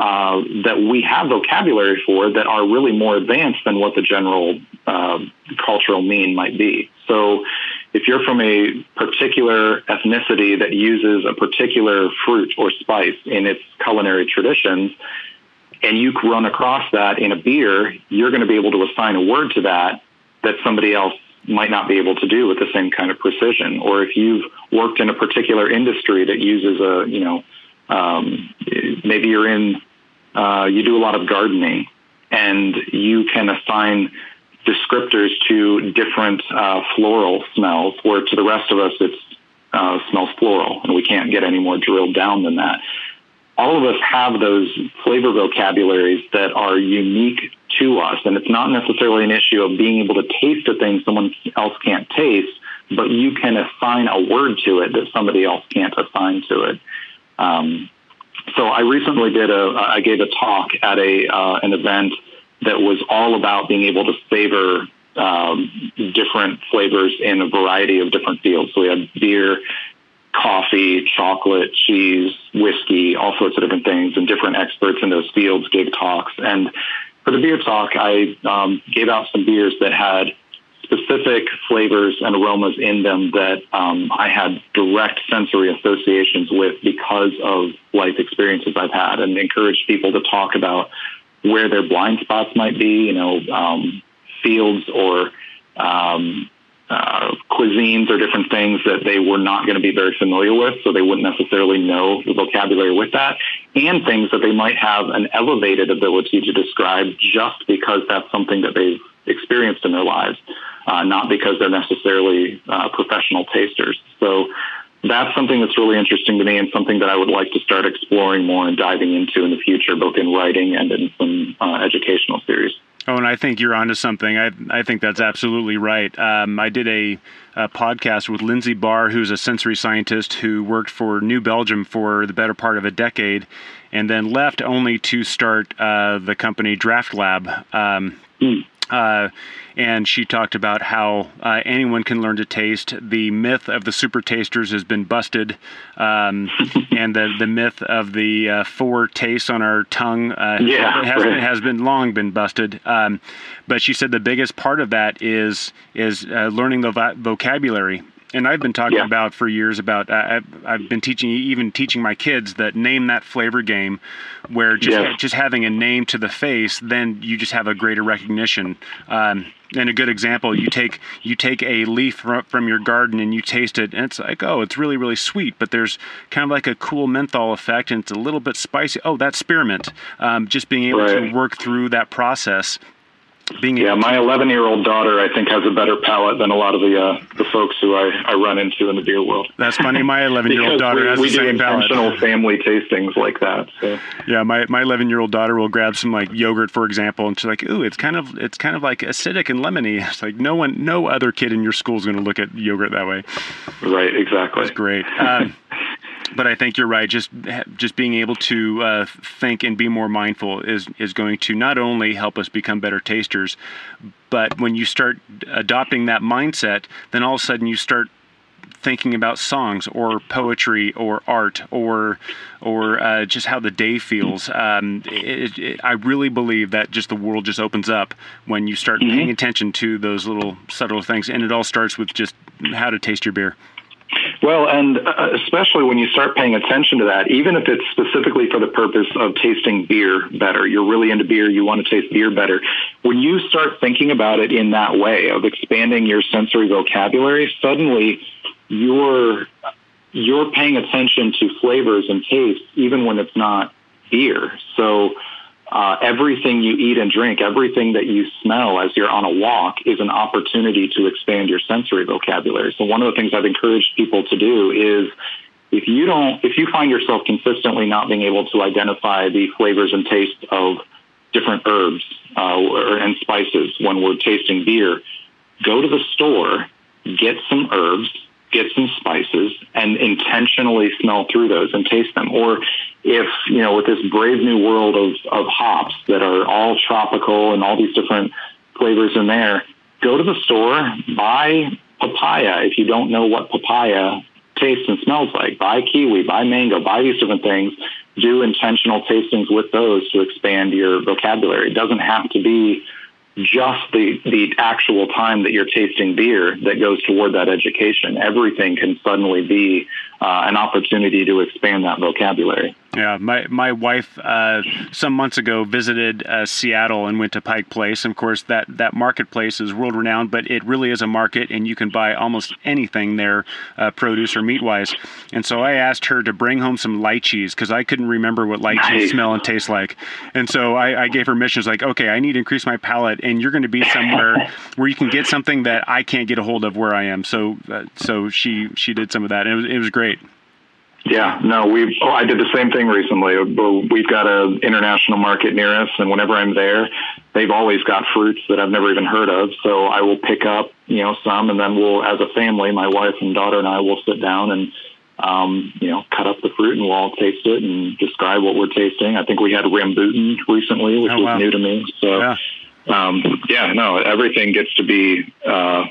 B: uh, that we have vocabulary for that are really more advanced than what the general uh, cultural mean might be. So if you're from a particular ethnicity that uses a particular fruit or spice in its culinary traditions, and you run across that in a beer, you're going to be able to assign a word to that that somebody else might not be able to do with the same kind of precision. Or if you've worked in a particular industry that uses a, you know, um, maybe you're in, uh, you do a lot of gardening and you can assign descriptors to different uh, floral smells, where to the rest of us it uh, smells floral, and we can't get any more drilled down than that. All of us have those flavor vocabularies that are unique to us, and it's not necessarily an issue of being able to taste a thing someone else can't taste, but you can assign a word to it that somebody else can't assign to it. Um, so I recently did a, I gave a talk at a uh, an event that was all about being able to savor um, different flavors in a variety of different fields. So we had beer, coffee, chocolate, cheese, whiskey, all sorts of different things, and different experts in those fields gave talks. And for the beer talk, I um, gave out some beers that had specific flavors and aromas in them that um, I had direct sensory associations with because of life experiences I've had, and encouraged people to talk about where their blind spots might be, you know, um, fields or um, uh, cuisines or different things that they were not going to be very familiar with, so they wouldn't necessarily know the vocabulary with that, and things that they might have an elevated ability to describe just because that's something that they've experienced in their lives, uh, not because they're necessarily uh, professional tasters. So that's something that's really interesting to me and something that I would like to start exploring more and diving into in the future, both in writing and in some uh, educational series.
C: Oh, and I think you're onto something. I I think that's absolutely right. Um, I did a, a, podcast with Lindsay Barr, who's a sensory scientist who worked for New Belgium for the better part of a decade, and then left only to start uh, the company DraughtLab. Um, mm. Uh, and she talked about how uh, anyone can learn to taste. The myth of the super tasters has been busted, um, [LAUGHS] and the the myth of the uh, four tastes on our tongue uh,
B: yeah,
C: has,
B: right.
C: has been long been busted. Um, but she said the biggest part of that is is uh, learning the vocabulary and I've been talking
B: yeah.
C: about for years about uh, I've, I've, been teaching even teaching my kids that name that flavor game, where just
B: yeah.
C: just having a name to the face, then you just have a greater recognition. Um, and a good example, you take you take a leaf from your garden and you taste it, and it's like, oh, it's really really sweet, but there's kind of like a cool menthol effect, and it's a little bit spicy. Oh, that's spearmint. Um, just being able
B: right.
C: to work through that process being
B: yeah, my 11 year old daughter, I think, has a better palate than a lot of the uh, the folks who I, I run into in the beer world.
C: That's funny. My [LAUGHS] 11 year old daughter
B: we,
C: has
B: we
C: the same
B: palate. We do intentional family tastings like that. So.
C: Yeah, my my 11 year old daughter will grab some like yogurt, for example, and she's like, "Ooh, it's kind of it's kind of like acidic and lemony." [LAUGHS] It's like no one, no other kid in your school is going to look at yogurt that way.
B: Right. Exactly.
C: That's great. [LAUGHS] Um, but I think you're right. Just just being able to uh, think and be more mindful is is going to not only help us become better tasters, but when you start adopting that mindset, then all of a sudden you start thinking about songs or poetry or art or or uh, just how the day feels. Um, it, it, I really believe that just the world just opens up when you start mm-hmm. paying attention to those little subtle things, and it all starts with just how to taste your beer.
B: Well, and uh, especially when you start paying attention to that, even if it's specifically for the purpose of tasting beer better, you're really into beer, you want to taste beer better. When you start thinking about it in that way of expanding your sensory vocabulary, suddenly you're you're paying attention to flavors and tastes even when it's not beer. So uh, everything you eat and drink, everything that you smell as you're on a walk is an opportunity to expand your sensory vocabulary. So one of the things I've encouraged people to do is if you don't, if you find yourself consistently not being able to identify the flavors and taste of different herbs uh, or, and spices when we're tasting beer, go to the store, get some herbs, get some spices, and intentionally smell through those and taste them. Or if, you know, with this brave new world of, of hops that are all tropical and all these different flavors in there, go to the store, buy papaya if you don't know what papaya tastes and smells like. Buy kiwi, buy mango, buy these different things. Do intentional tastings with those to expand your vocabulary. It doesn't have to be just the the actual time that you're tasting beer that goes toward that education. Everything can suddenly be uh, an opportunity to expand that vocabulary.
C: Yeah, my my wife uh, some months ago visited uh, Seattle and went to Pike Place. And of course, that that marketplace is world renowned, but it really is a market, and you can buy almost anything there, uh, produce or meat wise. And so I asked her to bring home some lychees because I couldn't remember what lychees nice. smell and taste like. And so I, I gave her missions like, okay, I need to increase my palate, and you're going to be somewhere [LAUGHS] where you can get something that I can't get a hold of where I am. So uh, so she she did some of that, and it was it was great.
B: Yeah, no, we've. Oh, I did the same thing recently. We've got an international market near us, and whenever I'm there, they've always got fruits that I've never even heard of. So I will pick up, you know, some, and then we'll, as a family, my wife and daughter and I will sit down and, um, you know, cut up the fruit and we'll all taste it and describe what we're tasting. I think we had rambutan recently, which oh, was new to me. So, yeah. Um, yeah, no, everything gets to be. Uh,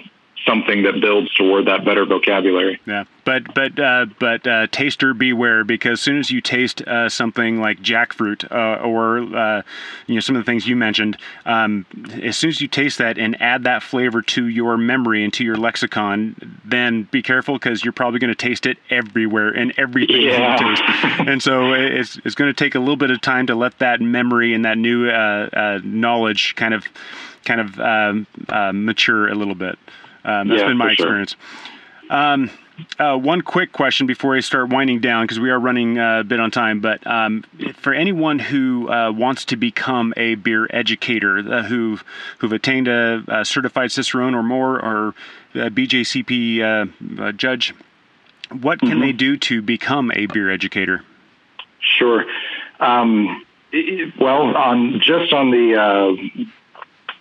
B: something that builds toward that better vocabulary.
C: Yeah, but but uh, but uh, taster beware because as soon as you taste uh, something like jackfruit uh, or uh, you know some of the things you mentioned, um, as soon as you taste that and add that flavor to your memory and to your lexicon, then be careful because you're probably going to taste it everywhere and everything yeah. you taste. and so it's it's going to take a little bit of time to let that memory and that new uh, knowledge kind of kind of um, mature a little bit. Um, that's yeah, been my experience. Sure. Um, uh, one quick question before I start winding down because we are running uh, a bit on time. But um, for anyone who uh, wants to become a beer educator, uh, who who've attained a, a, certified cicerone or more, or a BJCP uh, judge, what can mm-hmm. they do to become a beer educator?
B: Sure. Um, well, on just on the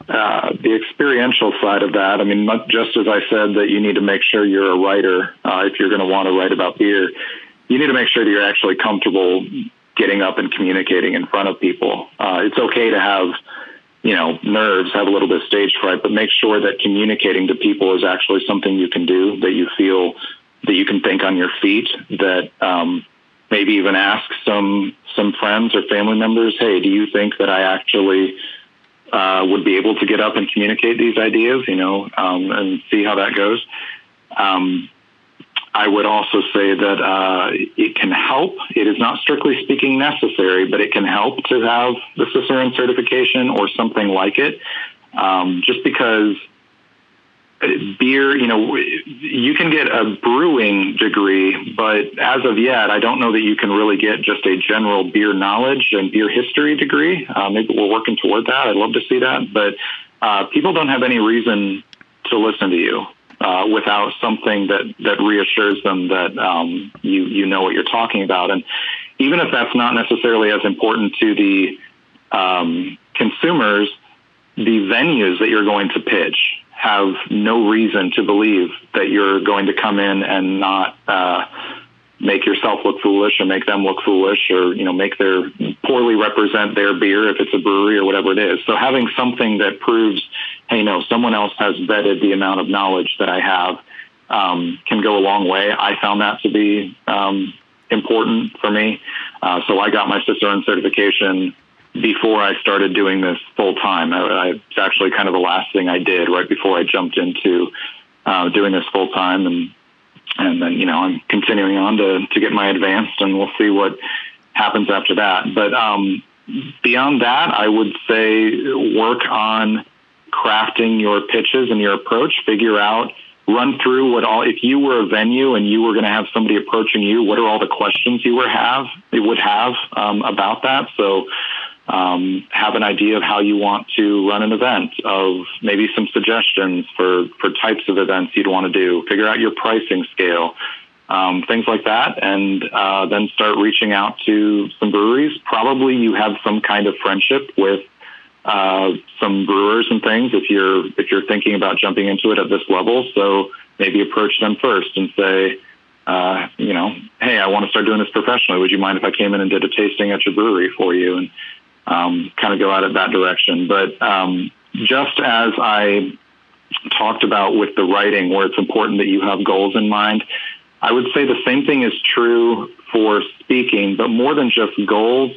B: uh, the experiential side of that, I mean, just as I said that you need to make sure you're a writer uh, if you're going to want to write about beer, you need to make sure that you're actually comfortable getting up and communicating in front of people. Uh, it's okay to have, you know, nerves, have a little bit of stage fright, but make sure that communicating to people is actually something you can do, that you feel that you can think on your feet, that um, maybe even ask some some friends or family members, hey, do you think that I actually uh, would be able to get up and communicate these ideas, you know, um, and see how that goes. Um, I would also say that uh, it can help. It is not strictly speaking necessary, but it can help to have the Cicerone certification or something like it, um, just because beer, you know, you can get a brewing degree, but as of yet, I don't know that you can really get just a general beer knowledge and beer history degree. Uh, maybe we're working toward that. I'd love to see that, but uh, people don't have any reason to listen to you uh, without something that that reassures them that um, you you know what you're talking about, and even if that's not necessarily as important to the um, consumers, the venues that you're going to pitch have no reason to believe that you're going to come in and not uh, make yourself look foolish or make them look foolish or you know make their poorly represent their beer if it's a brewery or whatever it is. So having something that proves, hey, no, someone else has vetted the amount of knowledge that I have um, can go a long way. I found that to be um, important for me. Uh, so I got my Cicerone certification before I started doing this full time. I, it's actually kind of the last thing I did right before I jumped into uh, doing this full time, and and then you know I'm continuing on to to get my advanced, and we'll see what happens after that. But um, beyond that, I would say work on crafting your pitches and your approach. Figure out run through what all if you were a venue and you were going to have somebody approaching you what are all the questions you would have you would have um, about that so um, have an idea of how you want to run an event, of maybe some suggestions for, for types of events you'd want to do, figure out your pricing scale, um, things like that, and uh, then start reaching out to some breweries. Probably you have some kind of friendship with uh, some brewers and things if you're if you're thinking about jumping into it at this level. So maybe approach them first and say, uh, you know, hey, I want to start doing this professionally. Would you mind if I came in and did a tasting at your brewery for you and um, kind of go out at that direction? But um, just as I talked about with the writing, where it's important that you have goals in mind. I would say the same thing is true for speaking, but more than just goals,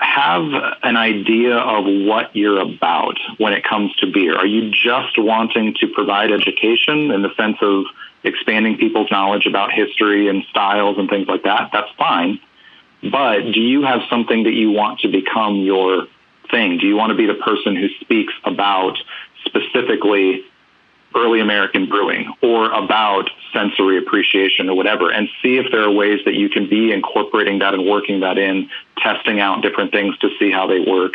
B: have an idea of what you're about when it comes to beer. Are you just wanting to provide education in the sense of expanding people's knowledge about history and styles and things like that? That's fine. But do you have something that you want to become your thing? Do you want to be the person who speaks about specifically early American brewing or about sensory appreciation or whatever and see if there are ways that you can be incorporating that and working that in, testing out different things to see how they work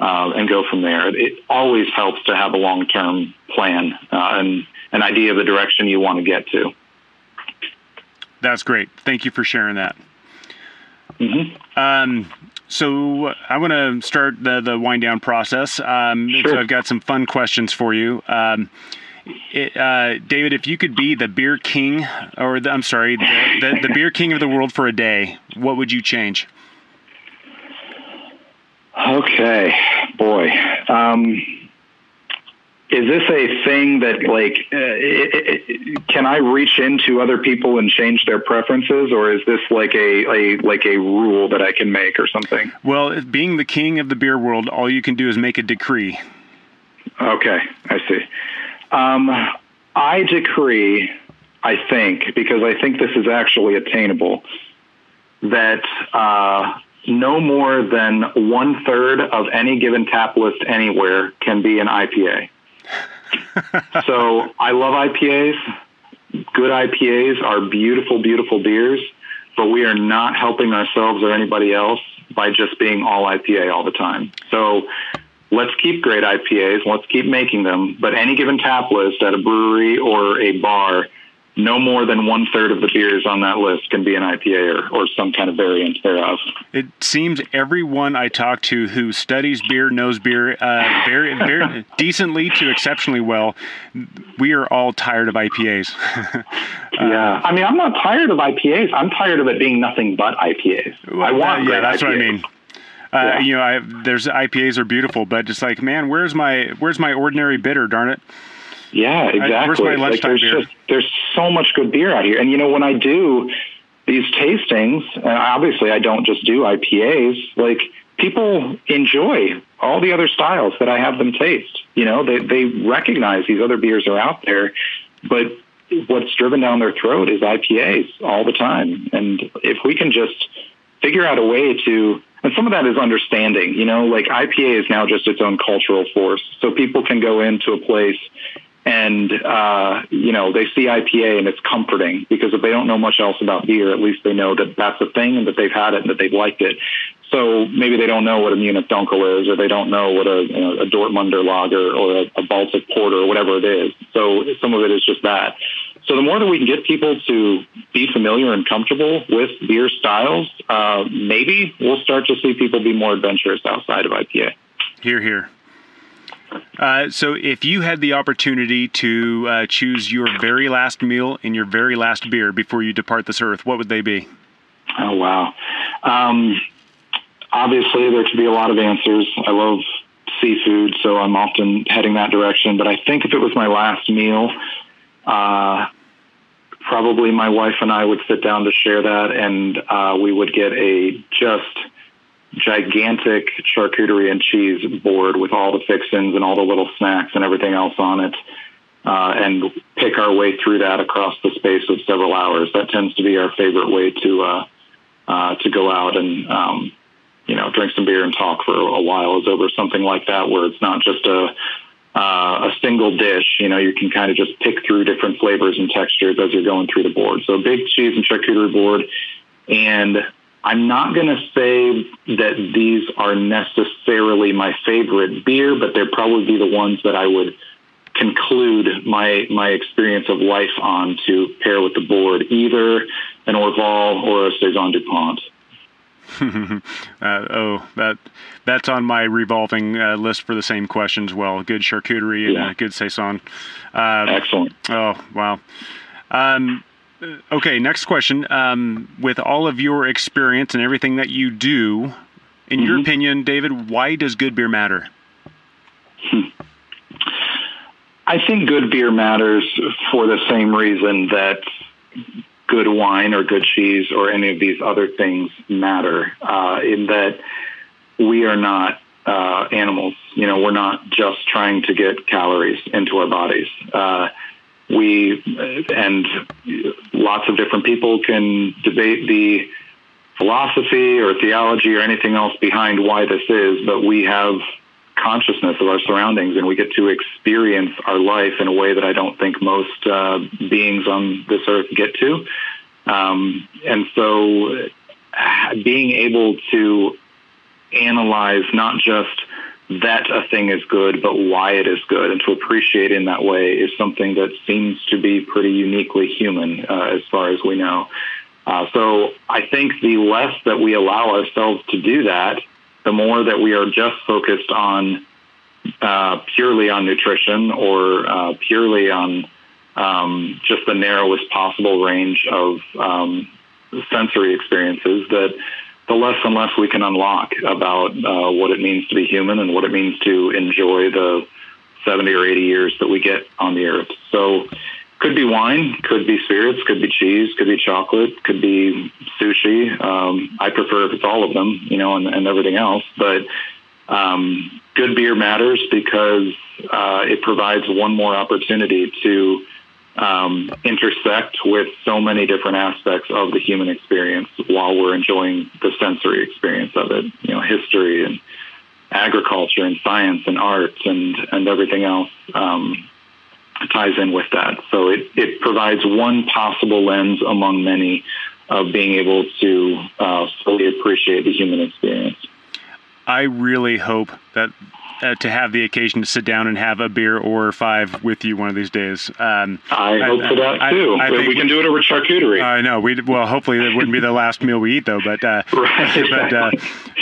B: uh, and go from there. It always helps to have a long term plan uh, and an idea of the direction you want to get to.
C: That's great. Thank you for sharing that.
B: Mm-hmm.
C: Um, so I want to start the the wind down process. Um,
B: sure.
C: So I've got some fun questions for you. Um, it, uh, David, if you could be the beer king, or the, I'm sorry, the, the, the beer king of the world for a day, what would you change?
B: Okay, boy. Um, is this a thing that like uh, it, it, can I reach into other people and change their preferences, or is this like a, a like a rule that I can make or something?
C: Well, being the king of the beer world, all you can do is make a decree.
B: Okay, I see. Um, I decree, I think, because I think this is actually attainable, that uh, no more than one third of any given tap list anywhere can be an IPA. [LAUGHS] so I love IPAs. Good IPAs are beautiful, beautiful beers, but we are not helping ourselves or anybody else by just being all IPA all the time. So let's keep great IPAs, let's keep making them, but any given tap list at a brewery or a bar, no more than one third of the beers on that list can be an IPA or, or some kind of variant thereof.
C: It seems everyone I talk to who studies beer, knows beer uh, very, very [LAUGHS] decently to exceptionally well, we are all tired of IPAs. [LAUGHS]
B: uh, yeah, I mean, I'm not tired of IPAs. I'm tired of it being nothing but IPAs. Well, I want
C: yeah, that's
B: IPAs.
C: what I mean. Uh, yeah. You know, I, there's IPAs are beautiful, but just like, man, where's my where's my ordinary bitter? Darn it!
B: Yeah, exactly.
C: I, where's my lunchtime
B: like there's
C: beer?
B: Just, there's so much good beer out here, and you know, when I do these tastings, and obviously I don't just do IPAs. Like people enjoy all the other styles that I have them taste. You know, they they recognize these other beers are out there, but what's driven down their throat is IPAs all the time. And if we can just figure out a way to and some of that is understanding, you know, like IPA is now just its own cultural force. So people can go into a place and, uh, you know, they see IPA and it's comforting because if they don't know much else about beer, at least they know that that's a thing and that they've had it and that they've liked it. So maybe they don't know what a Munich Dunkel is, or they don't know what a, you know, a Dortmunder Lager or a, a Baltic Porter or whatever it is. So some of it is just that. So the more that we can get people to be familiar and comfortable with beer styles, uh, maybe we'll start to see people be more adventurous outside of IPA.
C: Here, here. Uh, so, if you had the opportunity to uh, choose your very last meal and your very last beer before you depart this earth, what would they be?
B: Oh wow! Um, obviously, there could be a lot of answers. I love seafood, so I'm often heading that direction. But I think if it was my last meal, uh, probably my wife and I would sit down to share that, and uh, we would get a just gigantic charcuterie and cheese board with all the fixins and all the little snacks and everything else on it, uh, and pick our way through that across the space of several hours. That tends to be our favorite way to uh, uh, to go out and um, you know drink some beer and talk for a while. Is over something like that where it's not just a uh, a single dish. You know, you can kind of just pick through different flavors and textures as you're going through the board. So big cheese and charcuterie board. And I'm not going to say that these are necessarily my favorite beer, but they'd probably be the ones that I would conclude my my experience of life on to pair with the board, either an Orval or a saison Dupont. [LAUGHS]
C: uh, oh, that that's on my revolving uh, list for the same question as well. Good charcuterie and yeah. good saison.
B: Uh, Excellent.
C: Oh wow. Um, okay, next question. Um, with all of your experience and everything that you do, in mm-hmm. your opinion, David, why does good beer matter? Hmm.
B: I think good beer matters for the same reason that good wine or good cheese or any of these other things matter, uh, in that we are not uh, animals. You know, we're not just trying to get calories into our bodies. Uh, we and lots of different people can debate the philosophy or theology or anything else behind why this is, but we have consciousness of our surroundings and we get to experience our life in a way that I don't think most uh, beings on this earth get to. Um, and so being able to analyze not just that a thing is good, but why it is good, and to appreciate in that way is something that seems to be pretty uniquely human uh, as far as we know. Uh, so I think the less that we allow ourselves to do that, the more that we are just focused on uh, purely on nutrition or uh, purely on um, just the narrowest possible range of um, sensory experiences, that the less and less we can unlock about uh, what it means to be human and what it means to enjoy the 70 or 80 years that we get on the earth. So could be wine, could be spirits, could be cheese, could be chocolate, could be sushi. Um, I prefer if it's all of them, you know, and, and everything else. But um, good beer matters because uh, it provides one more opportunity to um, intersect with so many different aspects of the human experience while we're enjoying the sensory experience of it. You know, history and agriculture and science and art and and everything else. Um, ties in with that. So it, it provides one possible lens among many of being able to uh, fully appreciate the human experience.
C: I really hope that uh, to have the occasion to sit down and have a beer or five with you one of these days.
B: Um, I hope for that too. I, I we can do it over charcuterie.
C: I know. We well, hopefully it wouldn't be the last meal we eat though. But uh, [LAUGHS] right, [LAUGHS] but uh,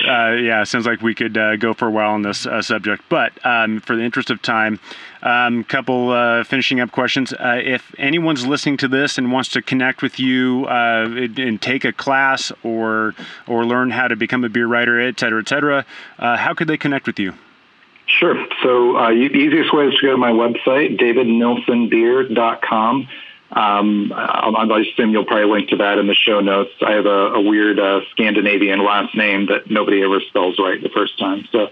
C: uh, yeah, sounds like we could uh, go for a while on this uh, subject. But um, for the interest of time, a um, couple uh, finishing up questions. Uh, if anyone's listening to this and wants to connect with you uh, and take a class or or learn how to become a beer writer, et cetera, et cetera, how could they connect with you?
B: Sure. So uh, the easiest way is to go to my website, davidnilsenbeer.com. Um, I, I assume you'll probably link to that in the show notes. I have a, a weird uh, Scandinavian last name that nobody ever spells right the first time. So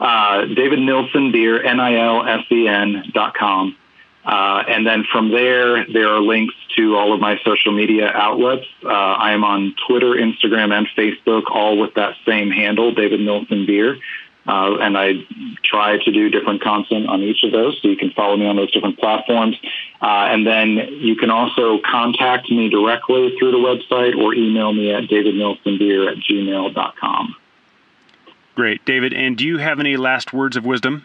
B: uh, David Nilsen Beer, N-I-L-S-E-N dot com. Uh, and then from there, there are links to all of my social media outlets. Uh, I am on Twitter, Instagram, and Facebook, all with that same handle, David Nilsen Beer. Uh, and I try to do different content on each of those, so you can follow me on those different platforms. Uh, and then you can also contact me directly through the website or email me at davidnilsenbeer at gmail.com.
C: Great. David, and do you have any last words of wisdom?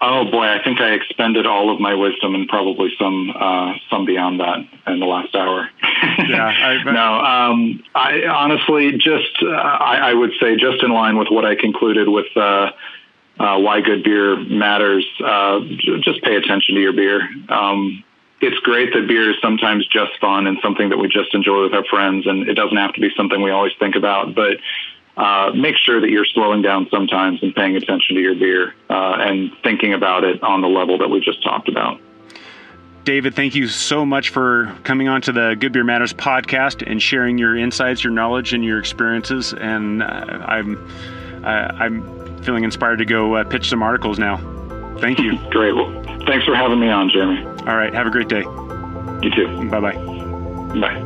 B: Oh boy, I think I expended all of my wisdom and probably some uh, some beyond that in the last hour. [LAUGHS] yeah, I, [LAUGHS] no. Um, I honestly just uh, I, I, would say just in line with what I concluded with uh, uh why good beer matters. Uh, just pay attention to your beer. Um, it's great that beer is sometimes just fun and something that we just enjoy with our friends, and it doesn't have to be something we always think about, but uh, make sure that you're slowing down sometimes and paying attention to your beer uh, and thinking about it on the level that we just talked about.
C: David, thank you so much for coming on to the Good Beer Matters podcast and sharing your insights, your knowledge, and your experiences. And uh, I'm I'm feeling inspired to go uh, pitch some articles now. Thank you. [LAUGHS]
B: Great. Well, thanks for having me on, Jeremy.
C: All right. Have a great day.
B: You too.
C: Bye-bye.
B: Bye.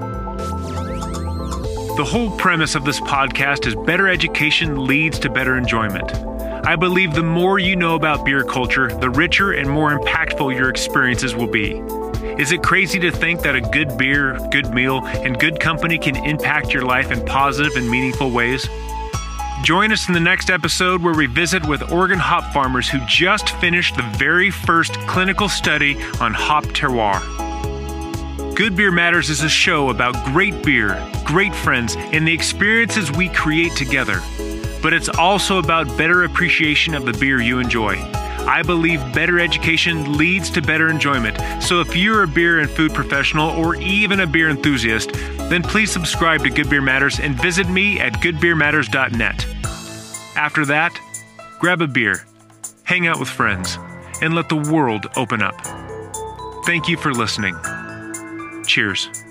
A: The whole premise of this podcast is better education leads to better enjoyment. I believe the more you know about beer culture, the richer and more impactful your experiences will be. Is it crazy to think that a good beer, good meal, and good company can impact your life in positive and meaningful ways? Join us in the next episode where we visit with Oregon hop farmers who just finished the very first clinical study on hop terroir. Good Beer Matters is a show about great beer, great friends, and the experiences we create together. But it's also about better appreciation of the beer you enjoy. I believe better education leads to better enjoyment. So if you're a beer and food professional or even a beer enthusiast, then please subscribe to Good Beer Matters and visit me at goodbeermatters.net. After that, grab a beer, hang out with friends, and let the world open up. Thank you for listening. Cheers.